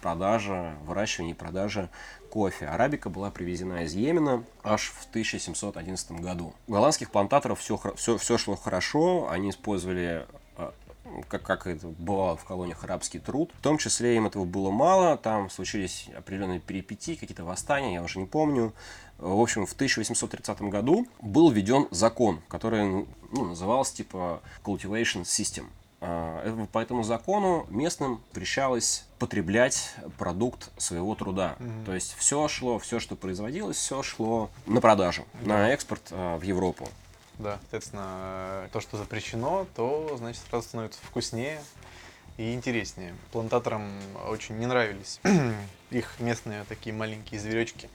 продажа, выращивание и продажа кофе. Арабика была привезена из Йемена аж в 1711 году. У голландских плантаторов все, все, все шло хорошо, они использовали как, как это бывало в колониях арабский труд. В том числе им этого было мало, там случились определенные перипетии, какие-то восстания, я уже не помню. В общем, в 1830 году был введен закон, который ну, назывался типа Cultivation System. А, по этому закону местным запрещалось потреблять продукт своего труда. Mm-hmm. То есть все шло, все, что производилось, все шло на продажу, mm-hmm. на экспорт а, в Европу. Да, соответственно, то, что запрещено, то, значит, сразу становится вкуснее и интереснее. Плантаторам очень не нравились [clears throat] их местные такие маленькие зверечки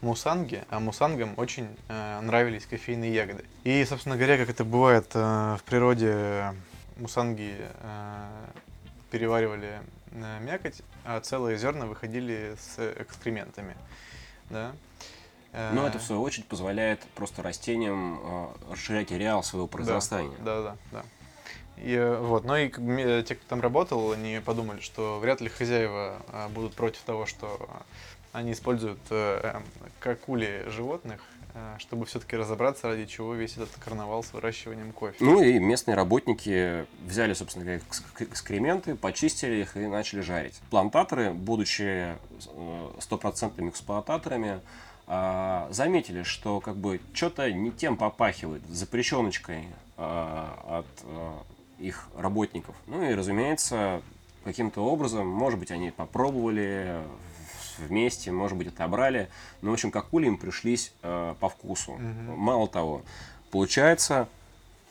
мусанги, а мусангам очень э, нравились кофейные ягоды. И, собственно говоря, как это бывает э, в природе, мусанги э, переваривали э, мякоть, а целые зерна выходили с экскрементами. Да? Но это, в свою очередь, позволяет просто растениям э, расширять ареал своего произрастания. Да, да, да. И, э, вот, но и э, те, кто там работал, они подумали, что вряд ли хозяева будут против того, что они используют э, какули животных, э, чтобы все-таки разобраться, ради чего весь этот карнавал с выращиванием кофе. Ну и местные работники взяли, собственно говоря, экскременты, почистили их и начали жарить. Плантаторы, будучи стопроцентными эксплуататорами, а, заметили, что как бы что-то не тем попахивает, запрещеночкой а, от а, их работников. Ну и, разумеется, каким-то образом, может быть, они попробовали вместе, может быть, отобрали. Но, в общем, как какули им пришлись э, по вкусу. Угу. Мало того, получается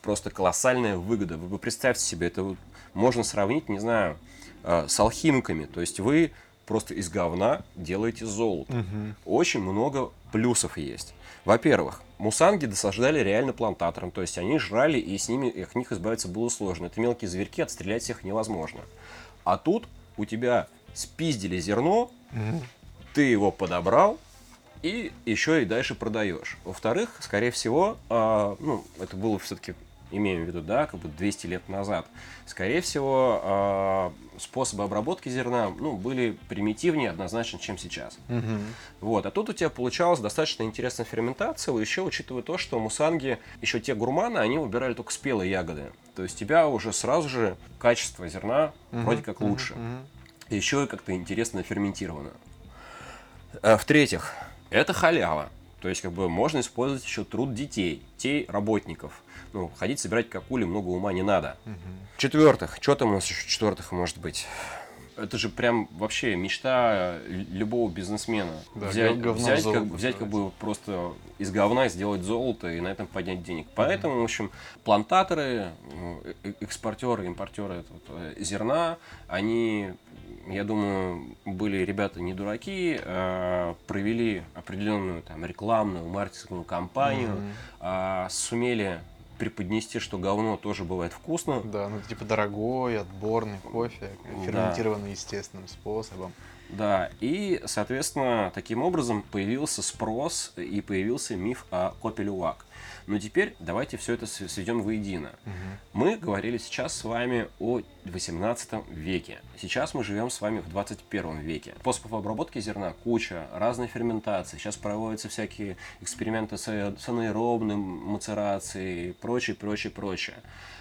просто колоссальная выгода. Вы представьте себе, это вот можно сравнить, не знаю, э, с алхимиками. То есть вы просто из говна делаете золото. Угу. Очень много плюсов есть. Во-первых, мусанги досаждали реально плантаторам, то есть они жрали, и с ними, от них избавиться было сложно. Это мелкие зверьки, отстрелять их невозможно. А тут у тебя спиздили зерно, угу. ты его подобрал, и еще и дальше продаешь. Во-вторых, скорее всего, э, ну, это было все-таки имеем в виду, да, как бы 200 лет назад, скорее всего, э, способы обработки зерна, ну, были примитивнее однозначно, чем сейчас. Угу. Вот, а тут у тебя получалась достаточно интересная ферментация, еще учитывая то, что мусанги, еще те гурманы, они выбирали только спелые ягоды. То есть у тебя уже сразу же качество зерна угу. вроде как лучше. Угу. Еще и как-то интересно ферментировано. А, в-третьих, это халява. То есть, как бы, можно использовать еще труд детей, детей работников ну, ходить собирать какули много ума не надо. Угу. четвертых, что там у нас еще четвертых может быть? Это же прям вообще мечта любого бизнесмена. Да, взять, взять, как, взять как бы просто из говна сделать золото и на этом поднять денег. Поэтому, в общем, плантаторы, э, э, экспортеры, импортеры э, зерна, они я думаю, были ребята не дураки, а провели определенную там рекламную маркетинговую кампанию, mm-hmm. сумели преподнести, что говно тоже бывает вкусно. Да, ну типа дорогой, отборный кофе, ферментированный да. естественным способом. Да, и, соответственно, таким образом появился спрос и появился миф о копе лювак. Но теперь давайте все это сведем воедино. Угу. Мы говорили сейчас с вами о 18 веке. Сейчас мы живем с вами в 21 веке. Способов обработки зерна куча, разные ферментации. Сейчас проводятся всякие эксперименты с, анаэробным мацерацией, прочее, прочее, прочее.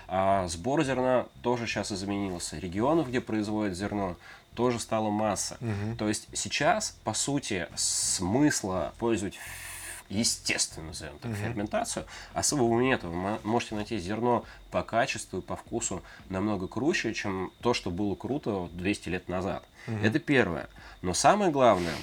А сбор зерна тоже сейчас изменился. Регионов, где производят зерно, тоже стала масса. Угу. То есть сейчас, по сути, смысла пользовать естественно, назовем так, угу. ферментацию, особого нет. Вы можете найти зерно по качеству и по вкусу намного круче, чем то, что было круто 200 лет назад. Угу. Это первое. Но самое главное,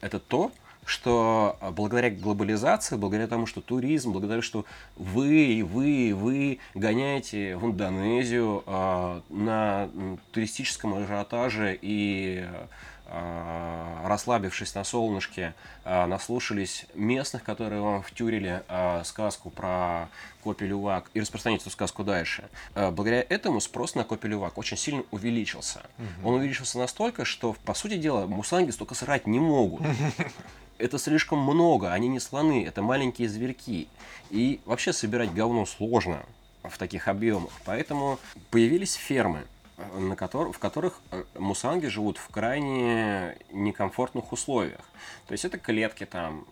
это то, что благодаря глобализации, благодаря тому, что туризм, благодаря что вы и вы и вы гоняете в Индонезию э, на туристическом ажиотаже и а, расслабившись на солнышке, а, наслушались местных, которые вам втюрили а, сказку про Копелювак и распространить эту сказку дальше. Благодаря этому спрос на Копелювак очень сильно увеличился. Угу. Он увеличился настолько, что, по сути дела, мусанги столько срать не могут. [laughs] Это слишком много, они не слоны, это маленькие зверьки. И вообще собирать говно сложно в таких объемах. Поэтому появились фермы – на котор, в которых э, мусанги живут в крайне некомфортных условиях. То есть это клетки там,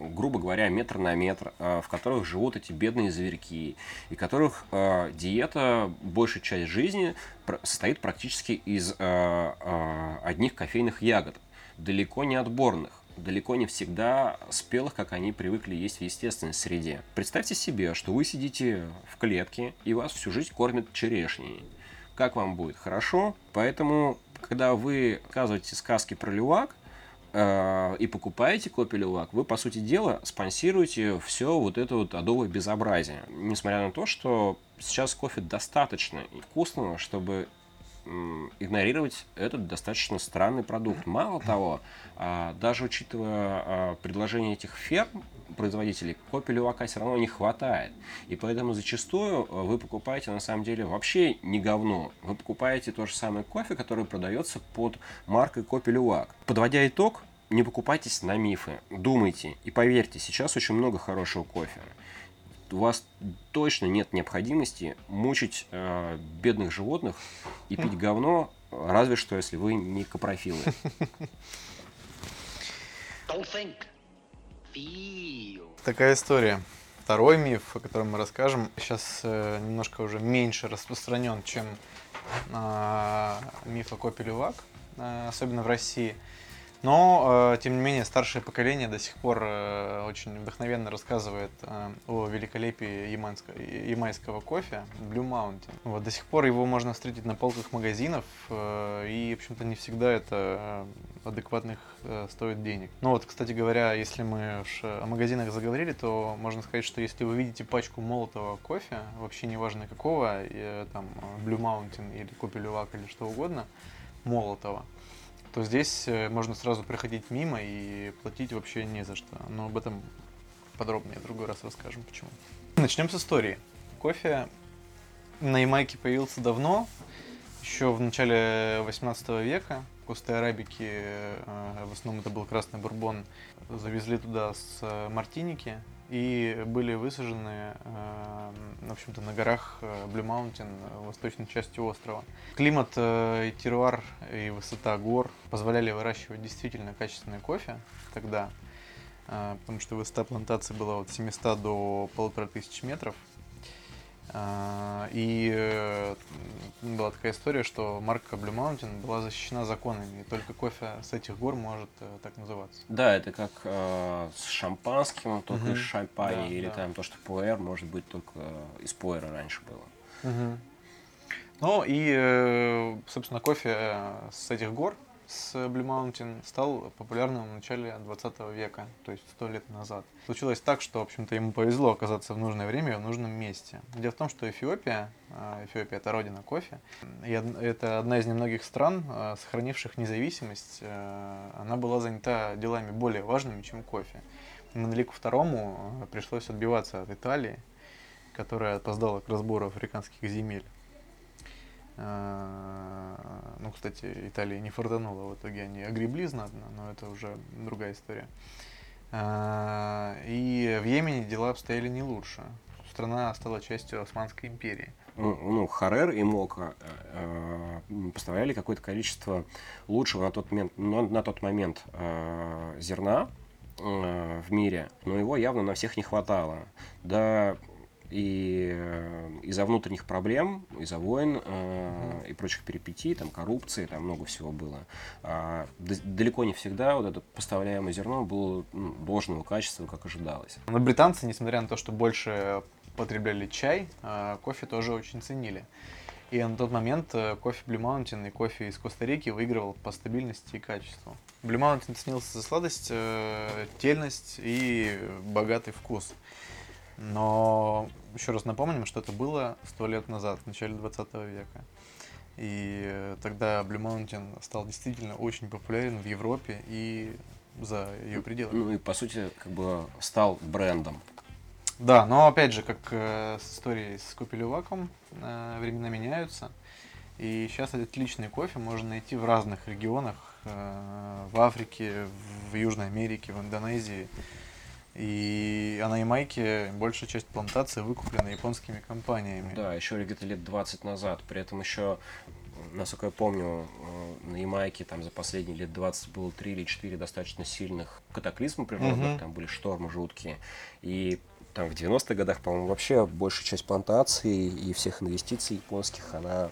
грубо говоря, метр на метр, э, в которых живут эти бедные зверьки, и которых э, диета, большая часть жизни состоит практически из одних кофейных ягод, далеко не отборных далеко не всегда спелых, как они привыкли есть в естественной среде. Представьте себе, что вы сидите в клетке, и вас всю жизнь кормят черешней как вам будет хорошо. Поэтому, когда вы рассказываете сказки про лювак, э, и покупаете копию лювак, вы, по сути дела, спонсируете все вот это вот адовое безобразие. Несмотря на то, что сейчас кофе достаточно вкусного, чтобы игнорировать этот достаточно странный продукт. Мало того, а, даже учитывая а, предложение этих ферм, производителей, копии левака все равно не хватает. И поэтому зачастую а, вы покупаете на самом деле вообще не говно. Вы покупаете то же самое кофе, который продается под маркой копи левак. Подводя итог, не покупайтесь на мифы, думайте и поверьте, сейчас очень много хорошего кофе. у вас точно нет необходимости мучить э, бедных животных и пить говно, разве что если вы не капрофилы. Такая история. Второй миф, о котором мы расскажем, сейчас э, немножко уже меньше распространен, чем э, миф о копе Лювак, э, особенно в России. Но, э, тем не менее, старшее поколение до сих пор э, очень вдохновенно рассказывает э, о великолепии ямайского, ямайского кофе Blue Mountain. Вот, до сих пор его можно встретить на полках магазинов, и, в общем-то, не всегда это адекватных стоит денег. Ну вот, кстати говоря, если мы уж о магазинах заговорили, то можно сказать, что если вы видите пачку молотого кофе, вообще неважно какого, там Blue Mountain или Кофе Лювак или что угодно, молотого, то здесь э, можно сразу проходить мимо и платить вообще не за что. Но об этом подробнее в другой раз расскажем, почему. Начнем с истории. Кофе на Ямайке появился давно, еще в начале 18 века. Косты арабики, э, в основном это был красный бурбон, завезли туда с э, Мартиники, и были высажены, э, в общем-то, на горах Блю э, Маунтин, в восточной части острова. Климат э, и теруар и высота гор позволяли выращивать действительно качественный кофе тогда, потому что высота плантации была от 700 до 1500 метров – и э, была такая история, что марка Blue Mountain была защищена законами, и только кофе с этих гор может э, так называться. Да, это как э, с шампанским, только угу. из шампани, да, или да. там то, что пуэр, может быть, только из пуэра раньше было. Угу. Ну и, э, собственно, кофе с этих гор с Blue Mountain стал популярным в начале 20 века, то есть сто лет назад. Случилось так, что, в общем-то, ему повезло оказаться в нужное время и в нужном месте. Дело в том, что Эфиопия, а, Эфиопия это родина кофе, и это одна из немногих стран, а, сохранивших независимость, а, она была занята делами более важными, чем кофе. Манлику II пришлось отбиваться от Италии, которая опоздала к разбору африканских земель. Кстати, Италия не фартанула, в итоге они огребли знатно, но это уже другая история. А, и в Йемене дела обстояли не лучше. Страна стала частью Османской империи. Ну, ну Харер и Мока э, э, поставляли какое-то количество лучшего на тот момент, на тот момент э, зерна э, в мире, но его явно на всех не хватало. Да, и э, из-за внутренних проблем, из-за войн э, и прочих перипетий, там коррупции, там много всего было. А, далеко не всегда вот это поставляемое зерно было ну, должного качества, как ожидалось. Но британцы, несмотря на то, что больше потребляли чай, э, кофе тоже очень ценили. И на тот момент э, кофе Blue Mountain и кофе из Коста-Рики выигрывал по стабильности и качеству. Blue Mountain ценился за сладость, тельность и богатый вкус. Но еще раз напомним, что это было сто лет назад, в начале 20 века. И тогда Blue Mountain стал действительно очень популярен в Европе и за ее пределами. Ну и по сути как бы стал брендом. Да, но опять же, как э, с историей с Купелюваком, э, времена меняются. И сейчас этот отличный кофе можно найти в разных регионах, э, в Африке, в Южной Америке, в Индонезии. И а на Ямайке большая часть плантации выкуплена японскими компаниями. Да, еще где-то лет 20 назад. При этом еще, насколько я помню, э, на Ямайке там за последние лет 20 было 3 или 4 достаточно сильных катаклизма природных, угу. там были штормы жуткие. И там в 90-х годах, по-моему, вообще большая часть плантаций и всех инвестиций японских, она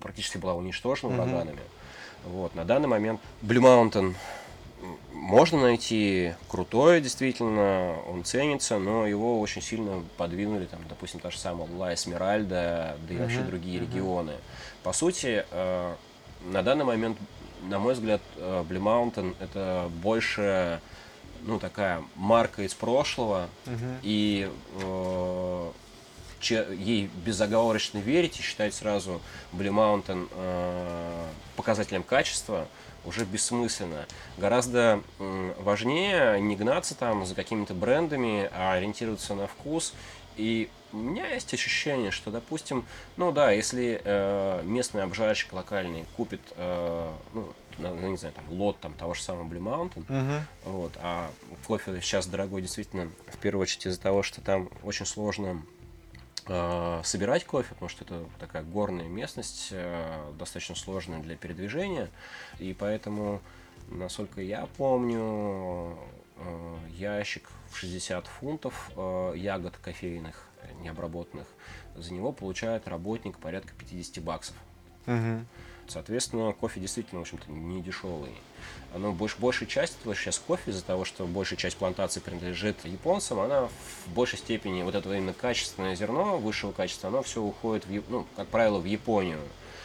практически была уничтожена угу. ураганами. Вот. На данный момент Blue Mountain можно найти крутое, действительно, он ценится, но его очень сильно подвинули, там, допустим, та же самая Ла Эсмеральда, да и uh-huh, вообще другие uh-huh. регионы. По сути, э, на данный момент, на мой взгляд, э, Blue Mountain это больше, ну, такая марка из прошлого, uh-huh. и э, ей безоговорочно верить и считать сразу Blue Mountain э, показателем качества – уже бессмысленно. Гораздо важнее не гнаться там за какими-то брендами, а ориентироваться на вкус. И у меня есть ощущение, что, допустим, ну да, если э, местный обжарщик локальный купит, э, ну, ну, не знаю, там, лот там, того же самого Blue Mountain. Мгм. Вот. А кофе сейчас дорогой действительно, в первую очередь из-за того, что там очень сложно собирать кофе, потому что это такая горная местность, э, достаточно сложная для передвижения. И поэтому, насколько я помню, э, ящик в 60 фунтов э, ягод кофейных, э, необработанных, за него получает работник порядка 50 баксов. Мгм. Соответственно, кофе действительно, в общем-то, не дешевый. Оно больш, большая часть этого сейчас кофе из-за того, что большая часть плантации принадлежит японцам, она в большей степени, вот это именно качественное зерно высшего качества, оно все уходит, в, ну, как правило, в Японию.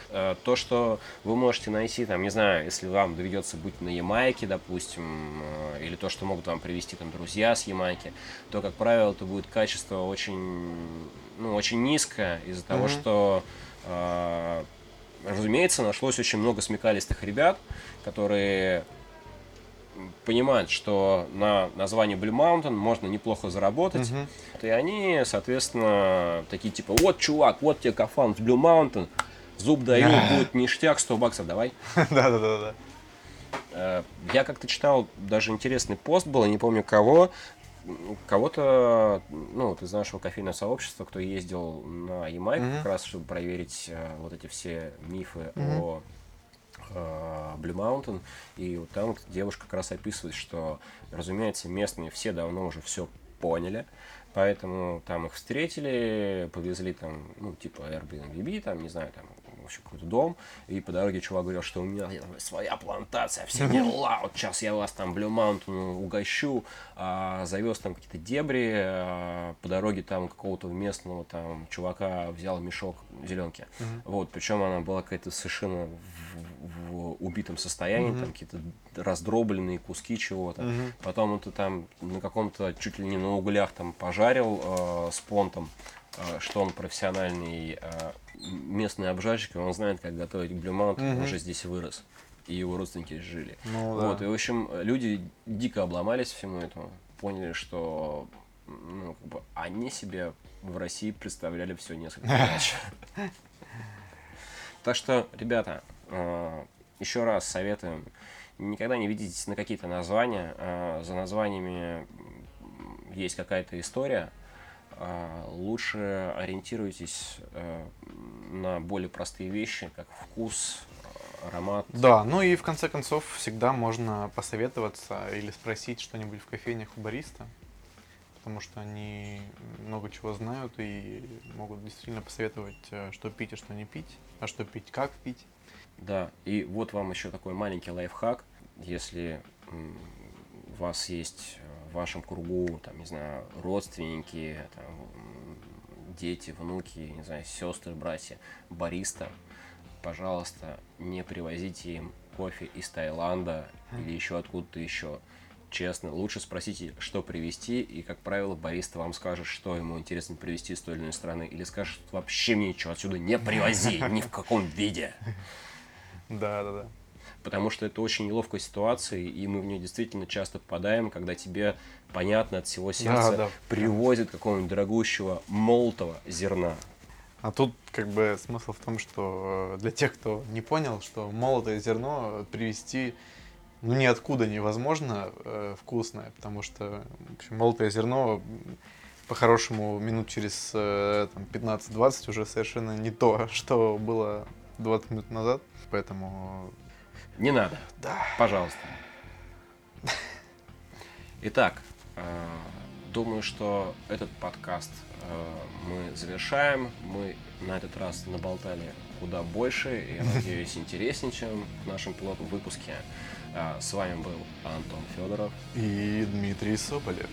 Э, То, что вы можете найти, там, не знаю, если вам доведется быть на Ямайке, допустим, э, или то, что могут вам привезти там друзья с Ямайки, то, как правило, это будет качество очень, ну, очень низкое из-за того, Мгм. что э, разумеется, нашлось очень много смекалистых ребят, которые понимают, что на названии Blue Mountain можно неплохо заработать. Мгм. И они, соответственно, такие типа, вот, чувак, вот тебе кафан Blue Mountain, зуб даю, [laughs] будет ништяк, 100 баксов, давай. Да-да-да. Э, Я как-то читал, даже интересный пост был, я не помню кого, кого-то, ну, вот из нашего кофейного сообщества, кто ездил на Ямайку Мгм. как раз, чтобы проверить э, вот эти все мифы Мгм. о э, Blue Mountain, и вот там девушка как раз описывает, что, разумеется, местные все давно уже все поняли, поэтому там их встретили, повезли там, ну, типа Airbnb, там, не знаю, там, вообще какой-то дом, и по дороге чувак говорил, что у меня своя плантация, все дела, [laughs] вот сейчас я вас там Blue Mountain угощу, а, завез там какие-то дебри, а, по дороге там какого-то местного там чувака взял мешок зеленки, вот, причем она была какая-то совершенно в, в убитом состоянии, там какие-то раздробленные куски чего-то, Мгм. потом это там на каком-то чуть ли не на углях там пожарил э, с понтом, э, что он профессиональный э, местный обжарщик, он знает, как готовить Blue Mountain, он уже здесь вырос, и его родственники жили. Ну да. Вот, и, в общем, люди дико обломались всему этому, поняли, что ну, как бы они себе в России представляли все несколько [laughs] иначе. Так что, ребята, э, еще раз советуем, никогда не ведитесь на какие-то названия. э, За названиями есть какая-то история. А, Лучше ориентируйтесь э, на более простые вещи, как вкус, аромат. Да, ну и в конце концов всегда можно посоветоваться или спросить что-нибудь в кофейнях у бариста, потому что они много чего знают и могут действительно посоветовать, э, что пить и что не пить, а что пить, как пить. Да, и вот вам еще такой маленький лайфхак. Если у вас есть э, в вашем кругу, там, не знаю, родственники, там, дети, внуки, не знаю, сестры, братья, бариста, пожалуйста, не привозите им кофе из Таиланда или еще откуда-то еще. Честно, лучше спросите, что привезти, и, как правило, бариста вам скажет, что ему интересно привезти из той или иной страны, или скажет, вообще мне ничего отсюда не привози, ни в каком виде. Да, да, да. Потому что это очень неловкая ситуация, и мы в нее действительно часто попадаем, когда тебе понятно от всего сердца да. привозят какого-нибудь дорогущего молотого зерна. А тут как бы смысл в том, что э, для тех, кто не понял, что молотое зерно привезти ну, ниоткуда невозможно э, вкусное, потому что в общем, молотое зерно по-хорошему минут через э, там, 15-20 уже совершенно не то, [laughs] что было 20 минут назад. Поэтому Не надо. Да. Пожалуйста. Итак, э, думаю, что этот подкаст э, мы завершаем. Мы на этот раз наболтали куда больше и, я надеюсь, интереснее, чем в нашем пилотном выпуске. Э, С вами был Антон Федоров. и Дмитрий Соболев.